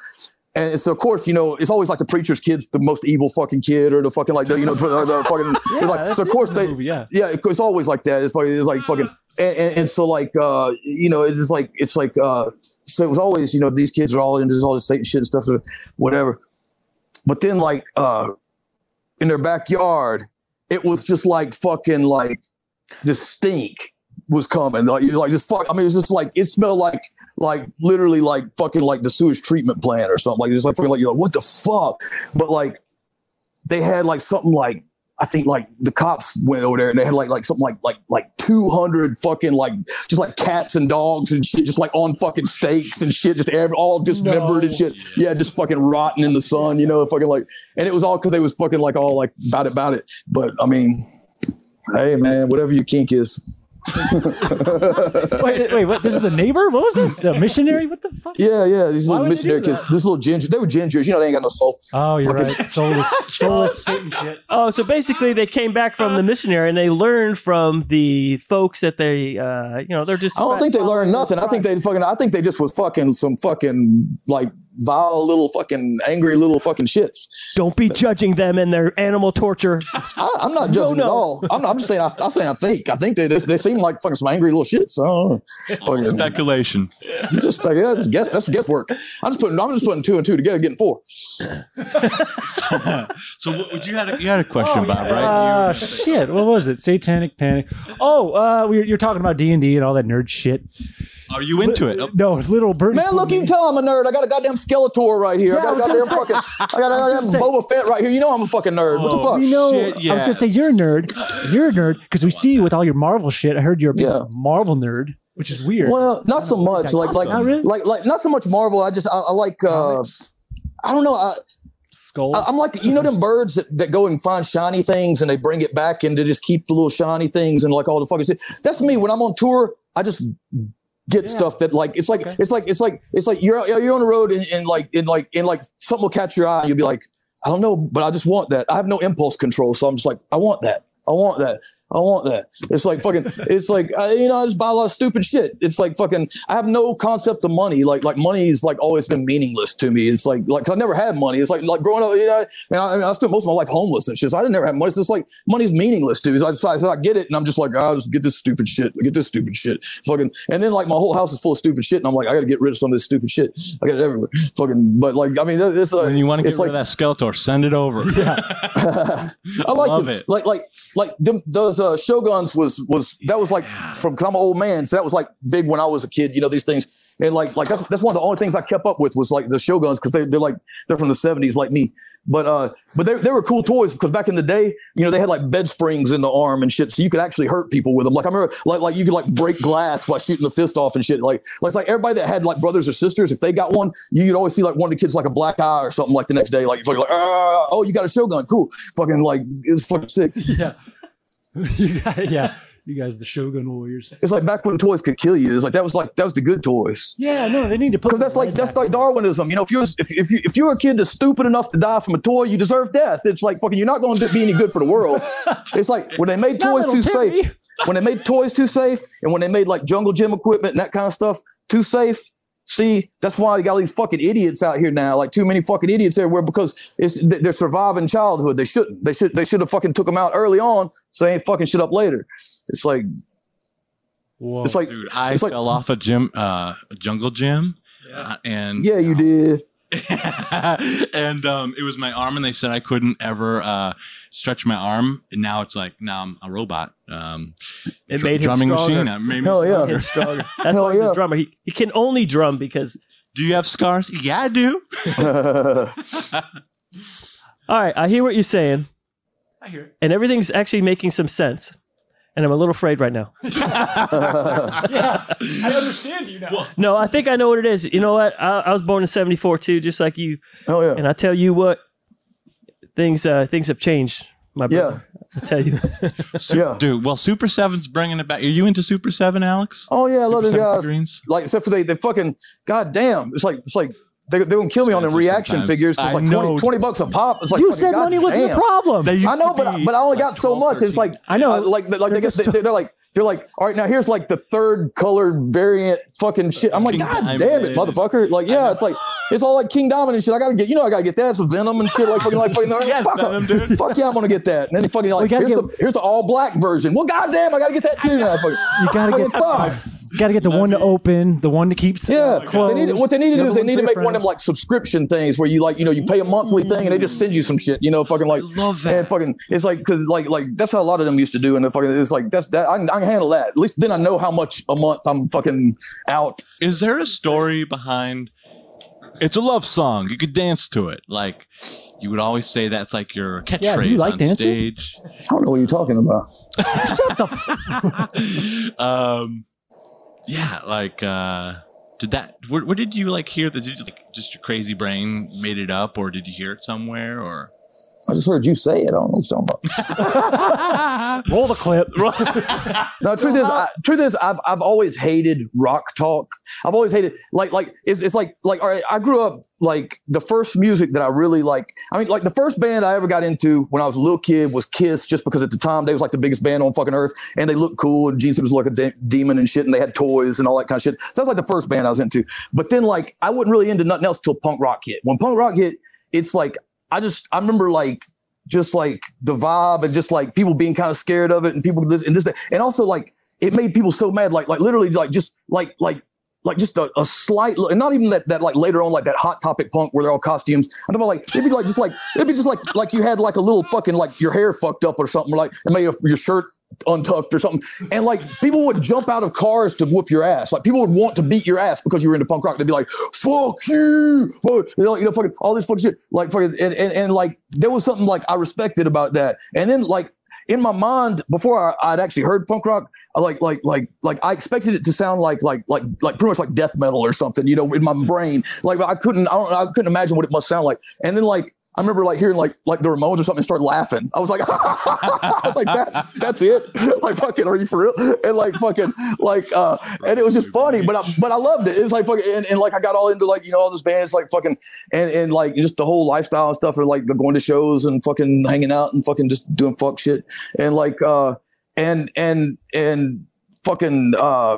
and so of course you know it's always like the preacher's kid's the most evil fucking kid or the fucking like the, you know the, the fucking Yeah, like so of course they movie, yeah. yeah, it's always like that. It's fucking, it's like fucking, and, and, and so like, uh, you know, it's like, it's like, uh, so it was always, you know, these kids are all into all this Satan shit and stuff, or whatever. But then like, uh, in their backyard, it was just like fucking like the stink was coming. Like, like just fuck. I mean, it's just like, it smelled like, like literally like fucking like the sewage treatment plant or something. Like, it's like fucking like, you're like, what the fuck? But like, they had like something like I think like the cops went over there and they had like like something like like like two hundred fucking like just like cats and dogs and shit just like on fucking stakes and shit just every, all dismembered and shit. yeah just fucking rotting in the sun you know fucking like and it was all because they was fucking like all like about it about it. But I mean hey man whatever your kink is wait, wait, what? This is the neighbor? What was this? The missionary? What the fuck? yeah yeah these Why little missionary kids that? this little ginger they were gingers you know they ain't got no soul Oh, you're Fucking- right. Soulless, soulless Satan shit. Oh, so basically they came back from the missionary and they learned from the folks that they, uh, you know, they're just. I don't think they learned nothing. I think they fucking. I think they just was fucking some fucking like vile little fucking angry little fucking shits. Don't be judging them and their animal torture. I, I'm not judging no. at all. I'm, I'm just saying. I, I'm saying I think. I think they they, they seem like fucking some angry little shits. I don't know. Fucking- Speculation. just like yeah, just guess. That's guesswork. I'm just putting. I'm just putting two and two together, getting four. so what, you had a, you had a question, Bob, right? You were Ah, gonna say- shit. What was it? Satanic Panic. Oh, uh, we, you're talking about D and D and all that nerd shit. Are you into it? No, it's little bird. Man, look, you can tell I'm a nerd. I got a goddamn Skeletor right here. Yeah, I got I a was goddamn gonna fucking. I got a goddamn Boba Fett right here. You know I'm a fucking nerd. What the Oh, fuck? We know. Shit, I was gonna say you're a nerd. You're a nerd because we see you with all your Marvel shit. I heard you're a big Yeah. Marvel nerd, which is weird. Well, not so much. Like like Not really? like like not so much Marvel. I just I, I like. uh I don't know. I, skulls. I, I'm like you know them birds that, that go and find shiny things and they bring it back and they just keep the little shiny things and like all the fucking shit. That's me when I'm on tour. I just get stuff that like it's like it's like it's like it's like you're you're on the road and, and like in like in like something will catch your eye and you'll be like I don't know but I just want that. I have no impulse control so I'm just like I want that. I want that. I want that. It's like fucking. It's like uh, you know. I just buy a lot of stupid shit. It's like fucking. I have no concept of money. Like like money's like always been meaningless to me. It's like like 'cause I never had money. It's like like growing up. You know, and I, I, mean, I spent most of my life homeless and shit. So I didn't never have money. It's just like money's meaningless to me. So I decided I get it, and I'm just like, I'll just get this stupid shit. Get this stupid shit. Fucking. And then like my whole house is full of stupid shit, and I'm like, I got to get rid of some of this stupid shit. I got it everywhere. Fucking. But like, I mean, it's uh, And you want to get rid like, of that Skeletor? Send it over. Yeah. I like Love them. it. Like like like them, those uh, Shoguns was was that was like from because I'm an old man, so that was like big when I was a kid. You know these things, and like like that's that's one of the only things I kept up with was like the Shoguns because they they're like they're from the 70s like me. But uh but they they were cool toys because back in the day, you know they had like bed springs in the arm and shit, so you could actually hurt people with them. Like I remember like like you could like break glass by shooting the fist off and shit. Like like it's like everybody that had like brothers or sisters, if they got one, you could always see like one of the kids like a black eye or something like the next day. Like fucking like ah, oh you got a Shogun, cool, fucking like it's fucking sick. yeah. You guys- yeah. You guys, the Shogun Warriors. It's like back when toys could kill you. It's like that was like that was the good toys. Yeah, no, they need to put Because that's like that's back like. Darwinism. You know, if you're if, if you if you're a kid that's stupid enough to die from a toy, you deserve death. It's like fucking you're not going to be any good for the world. It's like when they made toys too Timmy. safe. When they made toys too safe, and when they made like jungle gym equipment and that kind of stuff too safe. See, that's why you got all these fucking idiots out here now. Like too many fucking idiots everywhere because it's they're surviving childhood. They shouldn't. They should. They should have fucking took them out early on, so they ain't fucking shit up later. It's like Whoa. it's like Dude, I It's like- fell off a gym, uh, a jungle gym, uh, and yeah, you did. and um, it was my arm, and they said I couldn't ever uh, stretch my arm. And now it's like now I'm a robot. Um, It dr- made him drumming stronger. machine. That made me Hell yeah. stronger. Him stronger. That's Hell why he's yeah. a drummer. He, he can only drum because. Do you have scars? Yeah, I do. All right, I hear what you're saying, I hear it. and everything's actually making some sense. And I'm a little afraid right now. Yeah, I understand you now. No, I think I know what it is. You know what? I, I was born in '74 too, just like you. oh yeah. And I tell you what, things uh, things have changed, my brother. I tell you. Yeah. Dude, well, Super Seven's bringing it back. Are you into Super Seven, Alex? Oh yeah, I love Super those Seven guys. Figurines? Like except for they, they fucking god damn. It's like it's like they they're gonna kill me on the reaction sometimes. figures. It's I like know. 20, 20 bucks a pop. It's like You fucking said money wasn't the problem. They used I know, but but I only got like so 12, much. It's like I know. I- like like they They're they're, they're like they're like all right now here's like the third colored variant fucking shit. I'm like King god Diamond. damn it, motherfucker. Like yeah, it's like it's all like King Diamond and shit. I gotta get you know I gotta get that. It's a Venom and shit. Like fucking like fucking Yes, fuck, Venom, dude. fuck yeah, I'm gonna get that. And then he fucking like here's get- the here's the all black version. Well goddamn, I gotta get that too now. Fucking, You gotta fucking get fuck. You gotta get the one to open, the one to keep Yeah, closed. they need, what they need to do is they need to make for one of them like subscription things where you like you know you pay a monthly thing and they just send you some shit you know fucking like I love that. and fucking it's like because like like that's how a lot of them used to do and the fucking it's like that's that I can, I can handle that at least then I know how much a month I'm fucking out Is there a story behind? It's a love song. You could dance to it. Like you would always say that's like your catchphrase Yeah, you like on dancing? stage. I don't know what you're talking about Shut the f- um, yeah, like uh, did that? Where, where did you like hear that? Did you like just your crazy brain made it up, or did you hear it somewhere? Or I just heard you say it I don't know what you're talking about roll the clip. no truth is I, truth is I've I've always hated rock talk I've always hated like like it's, it's like like all right I grew up like the first music that I really like. I mean, like the first band I ever got into when I was a little kid was Kiss, just because at the time they was like the biggest band on fucking earth, and they looked cool, and Gene Simmons was like a de- demon and shit, and they had toys and all that kind of shit. So that's like the first band I was into. But then like I wasn't really into nothing else till punk rock hit. When punk rock hit, it's like I just I remember like just like the vibe and just like people being kind of scared of it and people this and this and also like it made people so mad like like literally like just like like like just a, a slight and not even that that like later on like that hot topic punk where they're all costumes. I'm talking about like it'd be like just like it'd be just like like you had like a little fucking like your hair fucked up or something like and maybe your shirt untucked or something. And like people would jump out of cars to whoop your ass. Like people would want to beat your ass because you were into punk rock. They'd be like fuck you! You know, you know fucking all this fucking shit. Like fucking and, and, and like there was something like i respected about that. And then like in my mind before I, would actually heard punk rock, I like like like like I expected it to sound like like like like pretty much like death metal or something, you know, in my brain. Like I couldn't I don't I couldn't imagine what it must sound like. And then like I remember like hearing like like the Ramones or something and start laughing. I was like, I was like, that's that's it. Like fucking, are you for real? And like fucking like uh and it was just funny, but I but I loved it. It's like fucking and, and like I got all into like, you know, all this bands like fucking and and like just the whole lifestyle and stuff and like going to shows and fucking hanging out and fucking just doing fuck shit. And like uh and and and fucking uh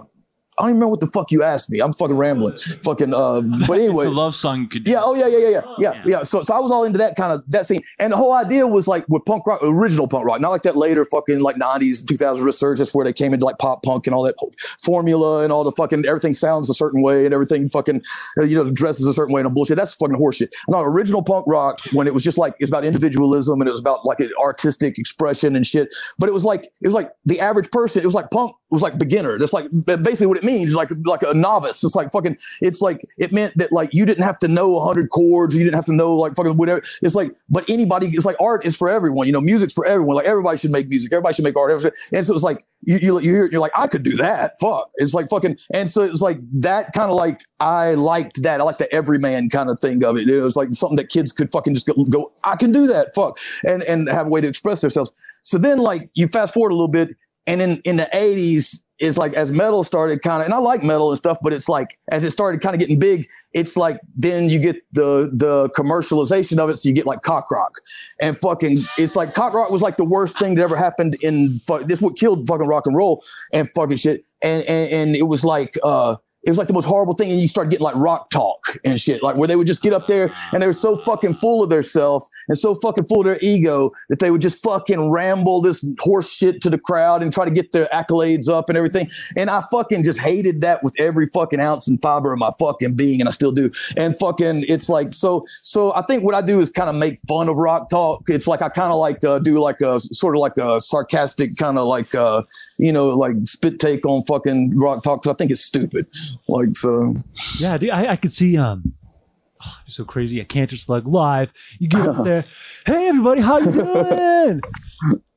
I don't even remember what the fuck you asked me. I'm fucking rambling. fucking uh but anyway. the love song you could Yeah, oh yeah, yeah, yeah, yeah. Yeah, yeah. So so I was all into that kind of that scene. And the whole idea was like with punk rock, original punk rock, not like that later fucking like 90s, 2000s resurgence where they came into like pop punk and all that formula and all the fucking everything sounds a certain way and everything fucking uh, you know dresses a certain way and a bullshit. That's fucking horseshit. No, original punk rock when it was just like it's about individualism and it was about like artistic expression and shit. But it was like it was like the average person, it was like punk was like beginner. That's like basically what it means. Like like a novice. It's like fucking. It's like it meant that like you didn't have to know hundred chords. You didn't have to know like fucking whatever. It's like but anybody. It's like art is for everyone. You know, music's for everyone. Like everybody should make music. Everybody should make art. And so it's like you you, you hear it, you're like I could do that. Fuck. It's like fucking. And so it was like that kind of like I liked that. I like the everyman kind of thing of it. It was like something that kids could fucking just go, go I can do that. Fuck. And and have a way to express themselves. So then like you fast forward a little bit and in in the 80s is like as metal started kind of, and I like metal and stuff, but it's like as it started kind of getting big, it's like then you get the the commercialization of it, so you get like cock rock, and fucking it's like cock rock was like the worst thing that ever happened in this what killed fucking rock and roll and fucking shit, and and, and it was like uh it was like the most horrible thing. And you start getting like rock talk and shit, like where they would just get up there and they were so fucking full of themselves and so fucking full of their ego that they would just fucking ramble this horse shit to the crowd and try to get their accolades up and everything. And I fucking just hated that with every fucking ounce and fiber of my fucking being, and I still do. And fucking, it's like so. So I think what I do is kind of make fun of rock talk. It's like I kind of like uh, do like a sort of like a sarcastic kind of like uh, you know like spit take on fucking rock talk because I think it's stupid. Like so. Yeah, dude, I, I could see um oh, so crazy. A cancer slug live. You get up there. Hey everybody, how you doing?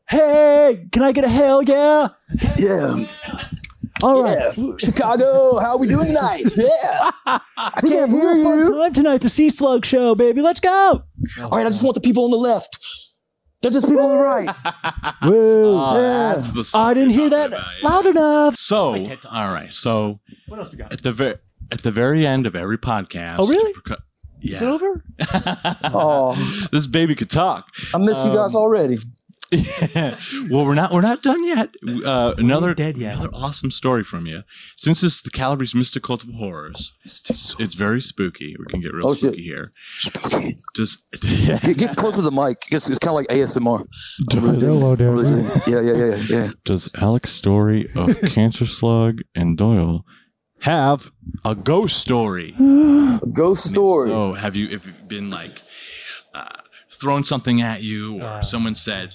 hey, can I get a hell yeah? Yeah. All right. Yeah. Chicago, how we doing tonight? Yeah. I can't hear We're fun you. time tonight, the Sea Slug Show, baby. Let's go. All right, I just want the people on the left. They're just people on the right. Woo. Oh, Yeah. that's the song I didn't we're hear that talking about, yeah. loud enough. So, I can't talk. all right. So, What else we got? at the very at the very end of every podcast. Oh, really? Procu- Is it Yeah. over? Oh, this baby could talk. I miss you guys um, already. Well, we're not we're not done yet. Uh, another dead yet. Another awesome story from you. Since it's the Calabrese Mystic Cult of Horrors, it's, it's very spooky. We can get real Oh, shit. spooky here. Get, Just get closer to the mic. It's, it's kind of like ASMR. I really dig it. Hello really dig. Yeah, yeah, yeah, yeah, yeah. does Alex Story of Cancer Slug and Doyle have a ghost story? A ghost story. So, have you if you've been like uh, thrown something at you, or Uh. someone said,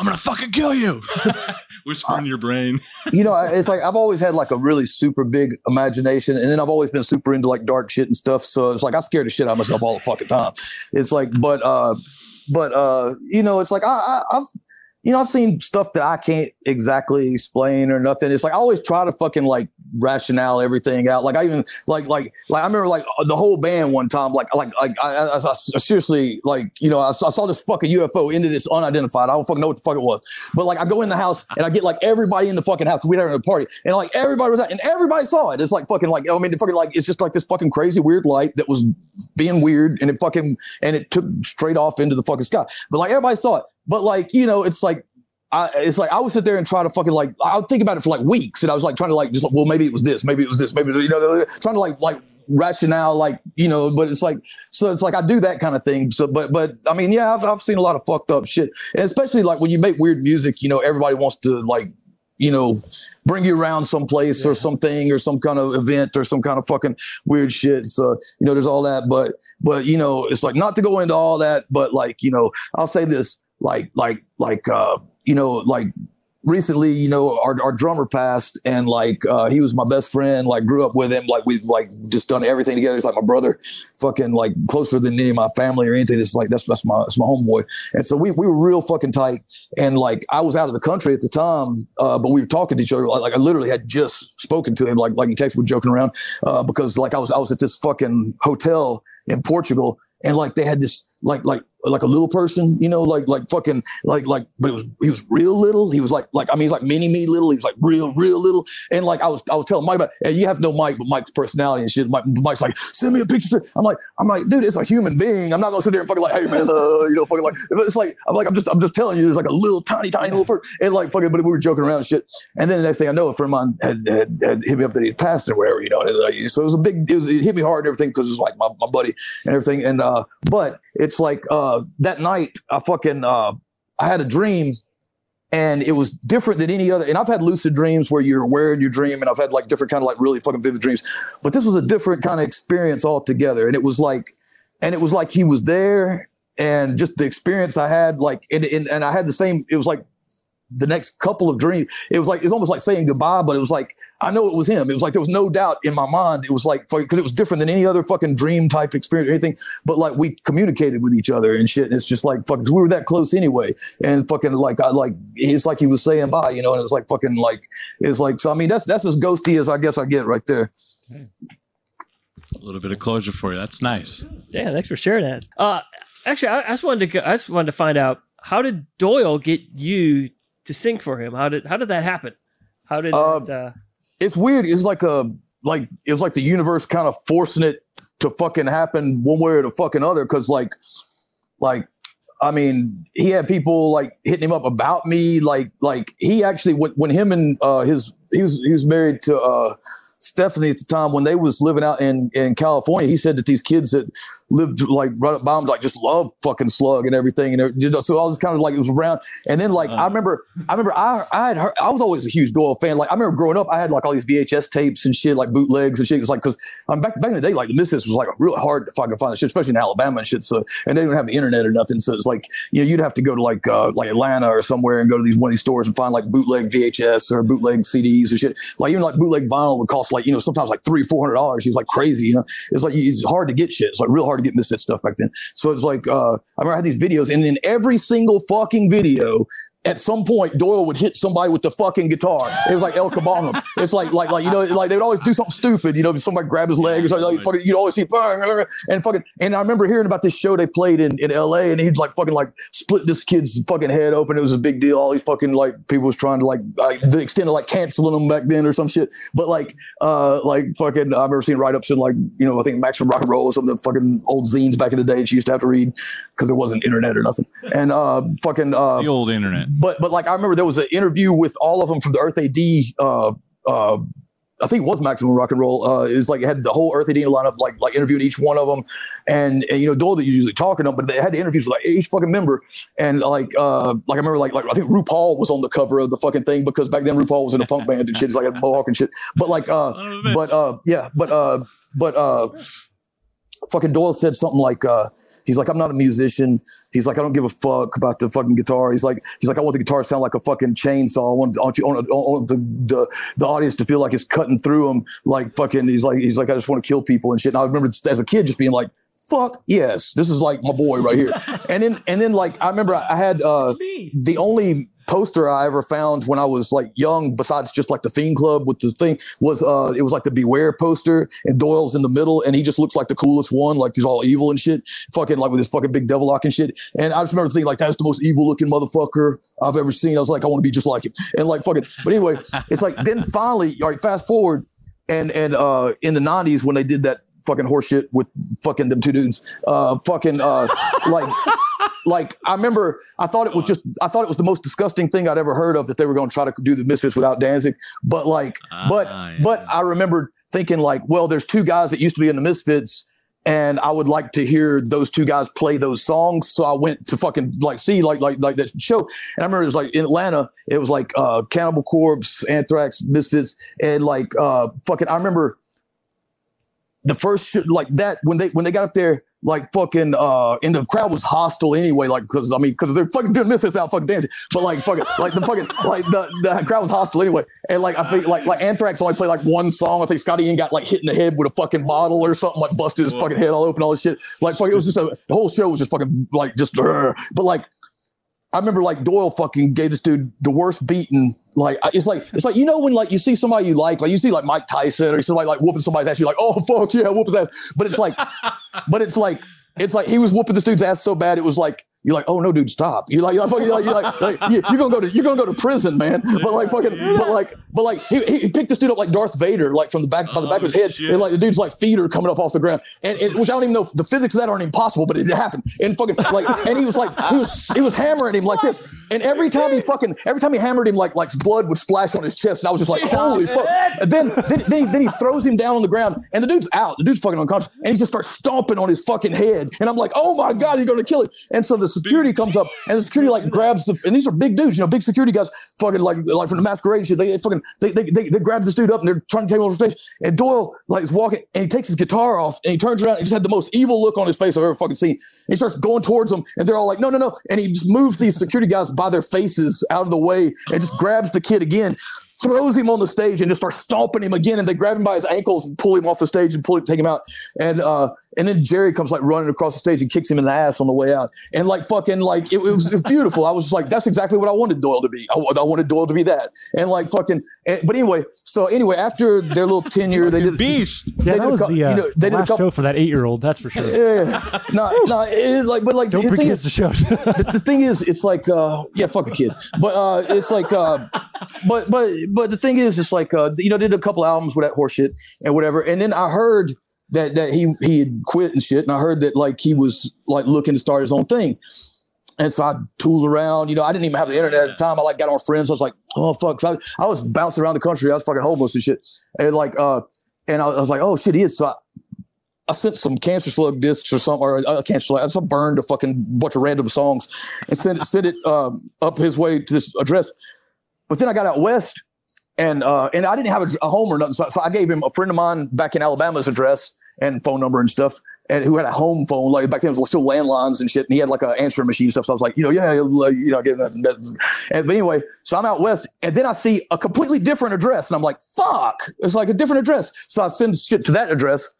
"I'm gonna fucking kill you," whisper in your brain? you know, it's like I've always had like a really super big imagination, and then I've always been super into like dark shit and stuff. So it's like I scare the shit out of myself all the fucking time. It's like, but uh, but uh, you know, it's like I, I I've you know, I've seen stuff that I can't exactly explain or nothing. It's like I always try to fucking like rationale everything out. Like I even like like like I remember like uh, the whole band one time. Like like like I, I, I seriously like you know I, I, saw this fucking UFO into this unidentified. I don't fucking know what the fuck it was. But like I go in the house and I get like everybody in the fucking house we having a party and like everybody was out and everybody saw it. It's like fucking like I mean fucking like it's just like this fucking crazy weird light that was being weird and it fucking and it took straight off into the fucking sky. But like everybody saw it. But like, you know, it's like I, it's like I would sit there and try to fucking like I would think about it for like weeks, and I was like trying to like just like, well maybe it was this, maybe it was this, maybe you know trying to like like rationale like you know, but it's like so it's like I do that kind of thing. So but but I mean yeah, I've I've seen a lot of fucked up shit, and especially like when you make weird music, you know, everybody wants to like you know bring you around someplace yeah. or something or some kind of event or some kind of fucking weird shit. So you know, there's all that, but but you know, it's like not to go into all that, but like you know, I'll say this like like like uh you know, like recently, you know, our, our drummer passed and like uh, he was my best friend, like grew up with him, like we've like just done everything together. He's like my brother, fucking like closer than any of my family or anything. It's like that's that's my that's my homeboy. And so we we were real fucking tight. And like I was out of the country at the time, uh, but we were talking to each other. Like, like, I literally had just spoken to him, like like in text, we're joking around, uh, because like I was I was at this fucking hotel in Portugal and like they had this like like like a little person, you know, like like fucking like like, but it was he was real little. He was like like I mean he's like mini me little. He was like real real little. And like I was I was telling Mike about, and you have no Mike, but Mike's personality and shit. Mike, Mike's like send me a picture. I'm like I'm like dude, it's a human being. I'm not gonna sit there and fucking like hey man, uh, you know, fucking like it's like I'm like I'm just I'm just telling you, there's like a little tiny tiny little person, and like fucking, but we were joking around and shit. And then the next thing I know, a friend of mine had, had, had hit me up that he passed or whatever, you know. So it was a big, it, was, it hit me hard and everything because it's like my, my buddy and everything. And uh, but it's like uh that night I fucking uh, I had a dream and it was different than any other. And I've had lucid dreams where you're aware in your dream, and I've had like different kind of like really fucking vivid dreams, but this was a different kind of experience altogether. And it was like, and it was like he was there, and just the experience I had, like, and, and, and I had the same. It was like the next couple of dreams, it was like it's almost like saying goodbye, but it was like I know it was him. It was like there was no doubt in my mind. It was like because it was different than any other fucking dream type experience or anything. But like we communicated with each other and shit. And it's just like fucking we were that close anyway. And fucking like I like it's like he was saying bye, you know. And it's like fucking like it's like so. I mean that's that's as ghosty as I guess I get right there. A little bit of closure for you. That's nice. Yeah, thanks for sharing that. Uh, actually, I, I just wanted to go, I just wanted to find out how did Doyle get you to sing for him? How did how did that happen? How did uh, that, uh... it's weird. It's like a like it was like the universe kind of forcing it to fucking happen one way or the fucking other. Cause like like I mean, he had people like hitting him up about me. Like, like he actually when, when him and uh, his he was he was married to uh, Stephanie at the time when they was living out in in California. He said that these kids that lived like run up bombs, like just love fucking slug and everything. And so I was kind of like it was around. And then like uh, I remember, I remember I I had heard, I was always a huge Doyle fan. Like I remember growing up, I had like all these VHS tapes and shit, like bootlegs and shit. It's like because I'm back back in the day, like the Misfits was like really hard to fucking find the shit, especially in Alabama and shit. So and they didn't have the internet or nothing. So it's like you know you'd have to go to like uh, like Atlanta or somewhere and go to these one of these stores and find like bootleg VHS or bootleg CDs and shit. Like even like bootleg vinyl would cost like you know sometimes like three four hundred dollars. He's like crazy. You know, it's like it's hard to get shit. It's like real hard to get Misfit stuff back then. So it's like uh, I remember I had these videos, and in every single fucking video, at some point Doyle would hit somebody with the fucking guitar. It was like El Kabong. It's like like like you know like they would always do something stupid. You know, somebody grab his leg or something. Like, fucking, you'd always see and fucking. And I remember hearing about this show they played in, in L.A. and he'd like fucking like split this kid's fucking head open. It was a big deal. All these fucking like people was trying to like, like the extent of like canceling them back then or some shit. But like uh like fucking I remember seeing write ups in like you know I think Maximum Rock and Roll or some of the fucking old zines back in the day. She used to have to read because there wasn't internet or nothing. And uh fucking uh the old internet. But but like I remember there was an interview with all of them from the Earth AD. Uh, uh, I think it was Maximum Rock and Roll. Uh, it was like it had the whole Earth AD lineup, like like interviewed each one of them, and, and you know Doyle usually talking to them, but they had the interviews with like each fucking member, and like uh like I remember like like I think RuPaul was on the cover of the fucking thing because back then RuPaul was in a punk band and shit, it's like a mohawk and shit. But like uh, but uh yeah, but uh but uh, fucking Doyle said something like uh He's like, I'm not a musician. He's like, I don't give a fuck about the fucking guitar. He's like, he's like, I want the guitar to sound like a fucking chainsaw. I want, I want you, I want, I want the, the, the audience to feel like it's cutting through them. Like fucking, he's like, he's like, I just want to kill people and shit. And I remember as a kid just being like, fuck yes, this is like my boy right here. and then and then like I remember I had uh the only poster I ever found when I was like young, besides just like the Fiend Club with the thing, was uh it was like the Beware poster, and Doyle's in the middle, and he just looks like the coolest one, like he's all evil and shit, fucking like with his fucking big devil lock and shit. And I just remember thinking like that's the most evil looking motherfucker I've ever seen. I was like, I want to be just like him, and like fucking. But anyway, it's like then finally, all right, fast forward, and and uh in the '90s when they did that fucking horseshit with fucking them two dudes, uh fucking uh like like I remember I thought it was just I thought it was the most disgusting thing I'd ever heard of that they were going to try to do the Misfits without Danzig. But like, but Ah, yeah. but I remember thinking like, well, there's two guys that used to be in the Misfits. And I would like to hear those two guys play those songs. So I went to fucking like see like like like that show. And I remember it was like in Atlanta, it was like uh Cannibal Corpse, Anthrax, Misfits, and like uh fucking I remember the first like that when they when they got up there like fucking uh and the crowd was hostile anyway like because i mean because they're fucking doing this without fucking Danzig. But like fucking like the fucking like the, the crowd was hostile anyway. And like i think like like anthrax only played like one song. I think Scott Ian got like hit in the head with a fucking bottle or something like busted his fucking head all open all this shit. Like fucking it was just a the whole show was just fucking like just but like I remember like Doyle fucking gave this dude the worst beating. Like it's like it's like you know when like you see somebody you like, like you see like Mike Tyson or somebody like whooping somebody's ass, you're like, oh fuck yeah, whoop his ass. But it's like, but it's like it's like he was whooping this dude's ass so bad it was like you're like, oh no, dude, stop. You're like, you're like, you're like, you're like, like, you- you're gonna go to you're gonna go to prison, man. But like fucking, but like, but like he, he picked this dude up like Darth Vader, like from the back by the back of his oh, head, shit. and like the dude's like feet are coming up off the ground, and it, which I don't even know if the physics of that aren't impossible, but it happened. And fucking like, and he was like, he was he was hammering him like this, and every time he fucking every time he hammered him, like like blood would splash on his chest, and I was just like, holy fuck. And then then then he, then he throws him down on the ground, and the dude's out, the dude's fucking unconscious, and he just starts stomping on his fucking head, and I'm like, oh my god, he's gonna kill him. And so the security comes up, and the security like grabs the, and these are big dudes, you know, big security guys, fucking like like from the masquerade shit. They, they fucking they, they they they grab this dude up, and they're trying to take him off the stage. And Doyle like is walking, and he takes his guitar off, and he turns around, and just had the most evil look on his face I've ever fucking seen. And he starts going towards them, and they're all like, no, no, no, and he just moves these security guys by their faces out of the way, and just grabs the kid again. Throws him on the stage and just starts stomping him again, and they grab him by his ankles and pull him off the stage and pull him, take him out. And uh, and then Jerry comes like running across the stage and kicks him in the ass on the way out. And like fucking like it, it was, it was beautiful. I was just like, that's exactly what I wanted Doyle to be. I, I wanted Doyle to be that. And like fucking. And, but anyway, so anyway, after their little tenure, they did. Beast. Yeah, did that a was cou- the, uh, you know, they the did a couple- show for that eight-year-old. That's for sure. Yeah, no, no, it, like, but like Don't the bring thing kids is, to shows. the, the thing is, it's like, uh, yeah, fuck a kid. But uh, it's like, uh, but but but the thing is, it's like, uh, you know, did a couple albums with that horseshit and whatever, and then I heard that that he he had quit and shit, and I heard that like he was like looking to start his own thing. And so I tooled around, you know, I didn't even have the internet at the time. I like got on friends. I was like, oh fuck. 'Cause I, I was bouncing around the country. I was fucking homeless and shit. And like, uh, and I, I was like, oh shit, he is. So I, I sent some cancer slug discs or something, or uh, cancer slug. I just burned a fucking bunch of random songs and sent sent it um, up his way to this address. But then I got out west, and uh, and I didn't have a, a home or nothing, so, so I gave him a friend of mine back in Alabama's address and phone number and stuff, and who had a home phone. Like back then, it was still landlines and shit, and he had like an answering machine and stuff. So I was like, you know, yeah, you know, that. that. And, but anyway, so I'm out west, and then I see a completely different address, and I'm like, fuck, it's like a different address. So I send shit to that address.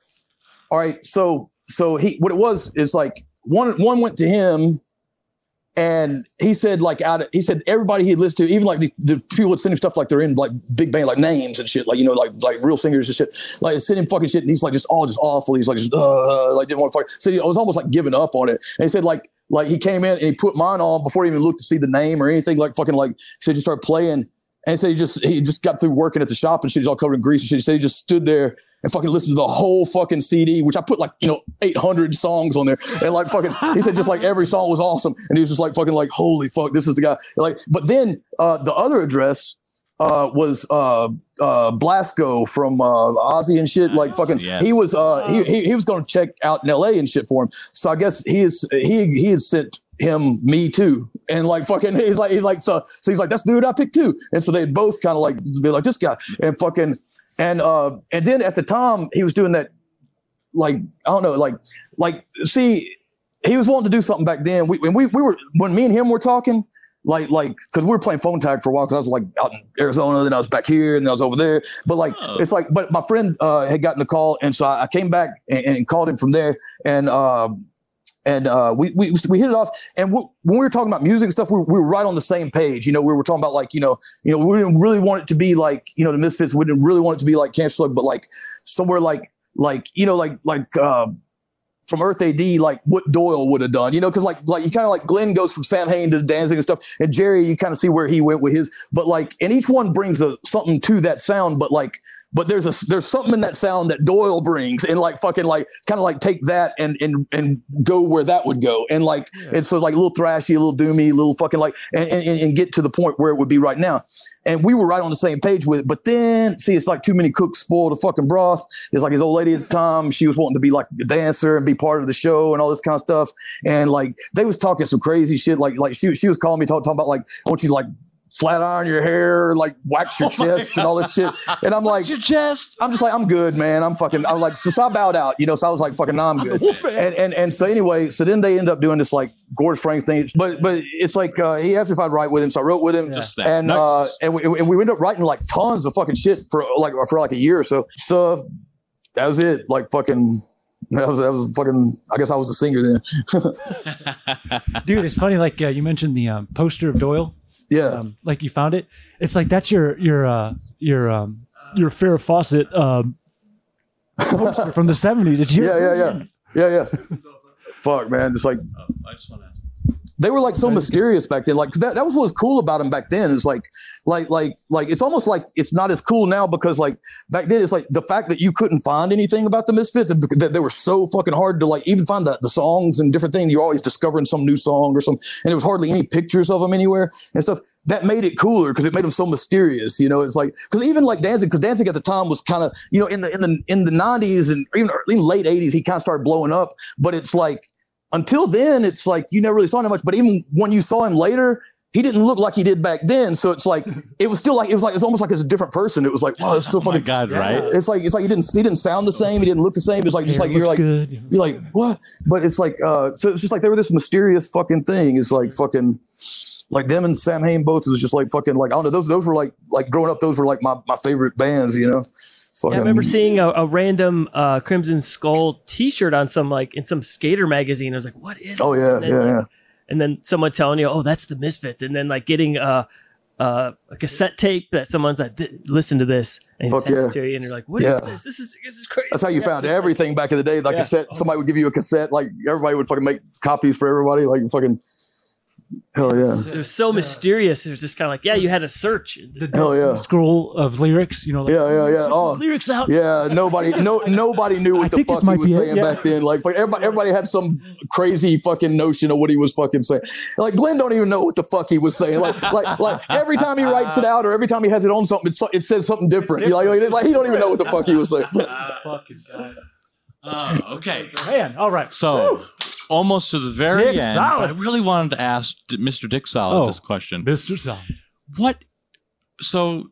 All right, so so he what it was is like one one went to him, and he said like out he said everybody he listened to, even like the, the people would send him stuff like they're in like big band like names and shit, like you know like like real singers and shit, like send him fucking shit, and he's like just all just awful. He's like just uh, like didn't want to fuck. So I was almost like giving up on it. And he said like like he came in and he put mine on before he even looked to see the name or anything. Like fucking like said just start playing. And said he just he just got through working at the shop and shit. He's all covered in grease and shit. Said he just stood there and fucking listened to the whole fucking CD, which I put like you know 800 songs on there, and like fucking he said just like every song was awesome, and he was just like fucking like holy fuck, this is the guy. Like, but then uh, the other address uh, was uh, uh, Blasko from uh, Ozzy and shit. Like fucking, Yes. he was uh, he, he he was going to check out in L.A. and shit for him. So I guess he is he he had sent him me too, and like fucking he's like he's like so so he's like that's the dude I picked too, and so they both kind of like be like this guy and fucking and uh and then at the time he was doing that like I don't know like like see he was wanting to do something back then. We when we we were when me and him were talking. like like because we were playing phone tag for a while because I was like out in Arizona, then I was back here, and then I was over there. But like Oh. it's like, but my friend uh, had gotten a call, and so I, I came back and, and called him from there, and um, and uh, we we we hit it off. And w- when we were talking about music and stuff, we were, we were right on the same page. You know, we were talking about like you know you know we didn't really want it to be like you know the Misfits. We didn't really want it to be like Cancer but like somewhere like like you know like like. Uh, from Earth AD, like what Doyle would have done, you know, because like like you kind of like Glenn goes from Samhain to Danzig and stuff, and Jerry, you kind of see where he went with his, but like, and each one brings a something to that sound, but like, but there's a there's something in that sound that Doyle brings, and like fucking like kind of like take that and and and go where that would go, and like and so like a little thrashy, a little doomy, a little fucking like, and, and and get to the point where it would be right now, and we were right on the same page with it, but then see, it's like too many cooks spoil the fucking broth. It's like his old lady at the time, she was wanting to be like a dancer and be part of the show and all this kind of stuff, and like they was talking some crazy shit, like like she she was calling me talking, talking about like I want you to like flat iron your hair, like wax your Oh chest and all this shit. And I'm like, your chest. I'm just like, I'm good, man. I'm fucking, I'm like, so, so I bowed out, you know, so I was like, fucking, nah, I'm good. And, and, and so anyway, so then they end up doing this like Gorge Frank thing. But, but it's like, uh, he asked if I'd write with him. So I wrote with him Just that. and, Nice. uh, and we, and we ended up writing like tons of fucking shit for like, for like a year or so. So that was it. Like fucking, that was, that was fucking, I guess I was the singer then. Dude, it's funny. Like uh, you mentioned the um, poster of Doyle. Yeah. Um, like you found it. It's like that's your your uh, your um, your Farrah Fawcett um, poster from the seventies. Did you? Yeah, yeah, yeah. Yeah, yeah. Fuck, man. It's like, I just want to. They were like so mysterious back then. Like that, that was what was cool about them back then. Is like, like, like, like it's almost like it's not as cool now because like back then it's like the fact that you couldn't find anything about the Misfits and that they were so fucking hard to like even find the, the songs and different things. You're always discovering some new song or some, and there was hardly any pictures of them anywhere and stuff. That made it cooler because it made them so mysterious. You know, it's like because even like Danzig, because Danzig at the time was kind of you know in the in the in the '90s and even, even late '80s, he kind of started blowing up. But it's like until then, it's like you never really saw him much. But even when you saw him later, he didn't look like he did back then. So it's like it was still like it was like it's almost like it's a different person. It was like, wow, it's so Oh my fucking. god! Right? It's like it's like he didn't he didn't sound the same. He didn't look the same. It's like just Hair like you're like good. you know. you're like what? But it's like uh, so it's just like they were this mysterious fucking thing. It's like fucking. Like them and Samhain both was just like fucking like I don't know those those were like like growing up those were like my, my favorite bands you know. Fucking, Yeah, I remember seeing a, a random uh, Crimson Skull T-shirt on some like in some skater magazine. I was like, "What is?" Oh yeah yeah like, yeah. And then someone telling you, "Oh, that's the Misfits," and then like getting a, a, a cassette tape that someone's like, "Listen to this," and Fuck yeah. you, and you're like, "What is Yeah. this? This is this is crazy." That's how you Yeah, found just like- everything back in the day. Like Yeah. cassette, somebody would give you a cassette. Like everybody would fucking make copies for everybody. Like fucking, hell yeah, it was so mysterious. It was just kind of like, yeah, you had to search. The hell yeah, scroll of lyrics. You know. Like, Yeah, yeah, yeah. check Oh. lyrics out. yeah. Nobody, no, nobody knew I what the fuck he was saying yeah. back then. Like, like, everybody, everybody had some crazy fucking notion of what he was fucking saying. Like Glenn don't even know what the fuck he was saying. Like, like, like every time he writes it out or every time he has it on something, it's, it says something different. You're like, like, he don't even know what the fuck he was saying. Fucking God. Oh, okay. Man, all right. So almost to the very Dick end, Solid. but I really wanted to ask Mr. Dick Solid Oh. this question. Mr. Sol. What? So,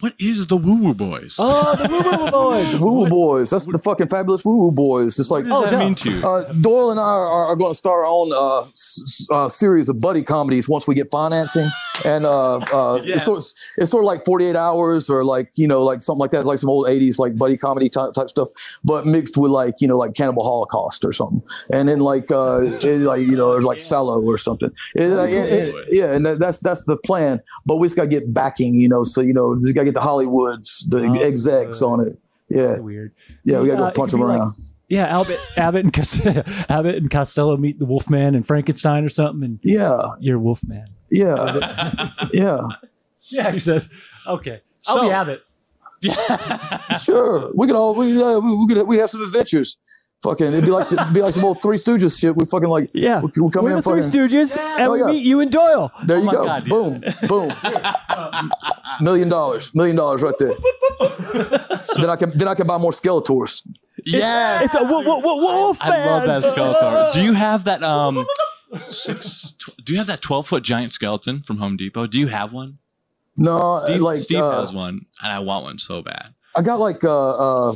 what is the Woo Woo Boys? Oh, the Woo Woo Boys. Woo Woo Boys. That's the fucking fabulous Woo Woo Boys. It's like, what does oh, that mean to you? Uh, Doyle and I are, are going to start our own uh, s- s- uh, series of buddy comedies once we get financing, and uh, uh, Yeah. it's, sort of, it's sort of like Forty Eight Hours or like you know like something like that, like some old '80s like buddy comedy type type stuff, but mixed with like you know like Cannibal Holocaust or something, and then like uh, like you know or like Salò or something. It- uh, it- it- yeah, and that's that's the plan. But we just got to get backing, you know. So you know, we got to get the Hollywoods, the Oh, execs good. on it. Yeah, Weird. yeah, we got to Uh, go punch them be like- around. Yeah, Abbott, Abbott, and Abbott and Costello meet the Wolfman and Frankenstein or something, and yeah, you're Wolfman. yeah, yeah. Yeah, he said. Okay, I'll be So- Abbott. Sure, we could all we uh, we, we could we have some adventures. Fucking, it'd be like it'd be like some old Three Stooges shit. We fucking like Yeah, we, we come we're in the Three fucking. Stooges, and Oh, we yeah. meet you and Doyle. There you my go. God, yeah. boom, boom. Million dollars, million dollars right there. then I can then I can buy more Skeletors. Yeah, It's a wo- wo- wo- wolf I love that Skeletor. Do you have that? Um, six. Tw- do you have that twelve foot giant skeleton from Home Depot? Do you have one? No, Steve, like Steve uh, has one, and I want one so bad. I got like uh uh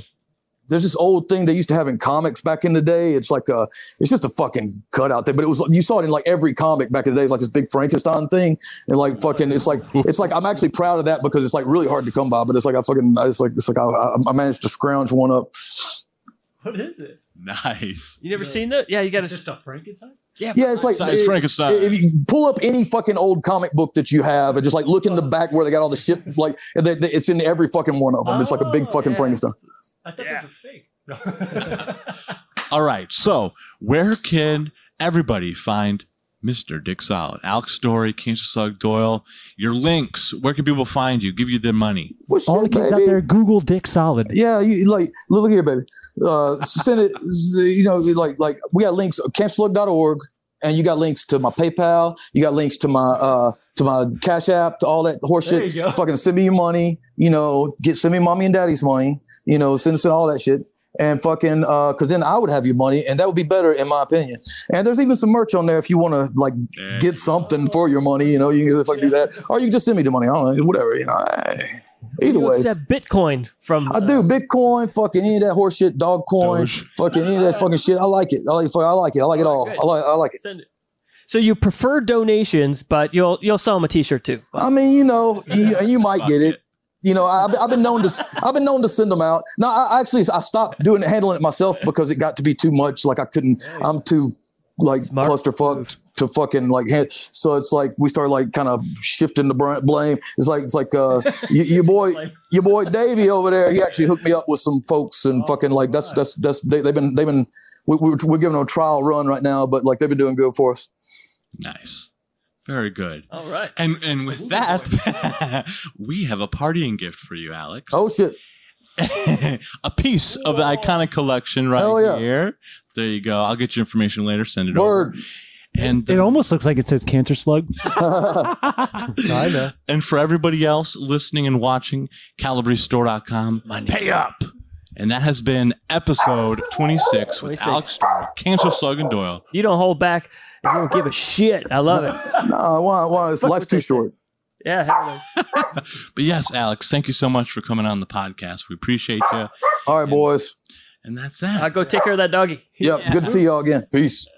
there's this old thing they used to have in comics back in the day. It's like a, it's just a fucking cutout thing, but it was you saw it in like every comic back in the day. It's like this big Frankenstein thing, and like fucking, it's like it's like I'm actually proud of that because it's like really hard to come by. But it's like I fucking, it's like it's like I, I managed to scrounge one up. What is it? Nice. You never seen that? Yeah, you got to. Just a Frankenstein. Yeah, Yeah, it's like It's Frankenstein. If you pull up any fucking old comic book that you have and just like look in the back where they got all the shit, like they, they- it's in every fucking one of them. It's like a big Oh, fucking yeah. Frankenstein. I thought Yeah. those were fake. All right. So, where can everybody find Mr. Dick Solid? Alex Story, Cancer Slug Doyle, your links. Where can people find you? Give you their money. Well, All the shit, kids out there, Google Dick Solid. Yeah, you like look here, baby. Uh, send it. You know, like like we got links cancerslug.org, and you got links to my PayPal. You got links to my uh to my Cash App, to all that horseshit. There shit. you go. Fucking send me your money. You know, get send me mommy and daddy's money. You know, send us all that shit. And fucking, uh, cause then I would have your money, and that would be better in my opinion. And there's even some merch on there if you want to like There get something for your money. You know, you can fucking do that, or you can just send me the money. I don't know, whatever. You know, hey, either way. Bitcoin from. I do Bitcoin, fucking any of that horse shit, dog coin, Doge. fucking any of that fucking shit. I like it. I like. I like it. I like it all. Good. I like. I like it. Send it. So you prefer donations, but you'll you'll sell them a T-shirt too. I mean, you know, you, and you might get it. You know, I've, I've been known to. I've been known to send them out. No, I actually I stopped doing it, handling it myself because it got to be too much. Like I couldn't. I'm too like Smart clusterfucked to fucking like hand. So it's like we start like kind of shifting the blame. It's like it's like uh y- your boy your boy Davey over there. He actually hooked me up with some folks and fucking like that's that's that's they, they've been they've been we, we're, we're giving them a trial run right now, but like they've been doing good for us. Nice. Very good. All right. And and with that, we have a partying gift for you, Alex. Oh shit! a piece of the iconic collection right Hell yeah. here. There you go. I'll get your information later. Send it Word. over. And It almost looks like it says cancer slug. Kinda. and for everybody else listening and watching, calabrestore.com. Pay up. And that has been episode 26 with Alex Story, Cancer Slug and Doyle. You don't hold back. I don't give a shit. I love it. No, well, well it's, life's too short. Yeah. but yes, Alex, thank you so much for coming on the podcast. We appreciate you. All right, and, boys. And that's that. I'll go take care of that doggy. Yep. Yeah. Good to see y'all again. Peace.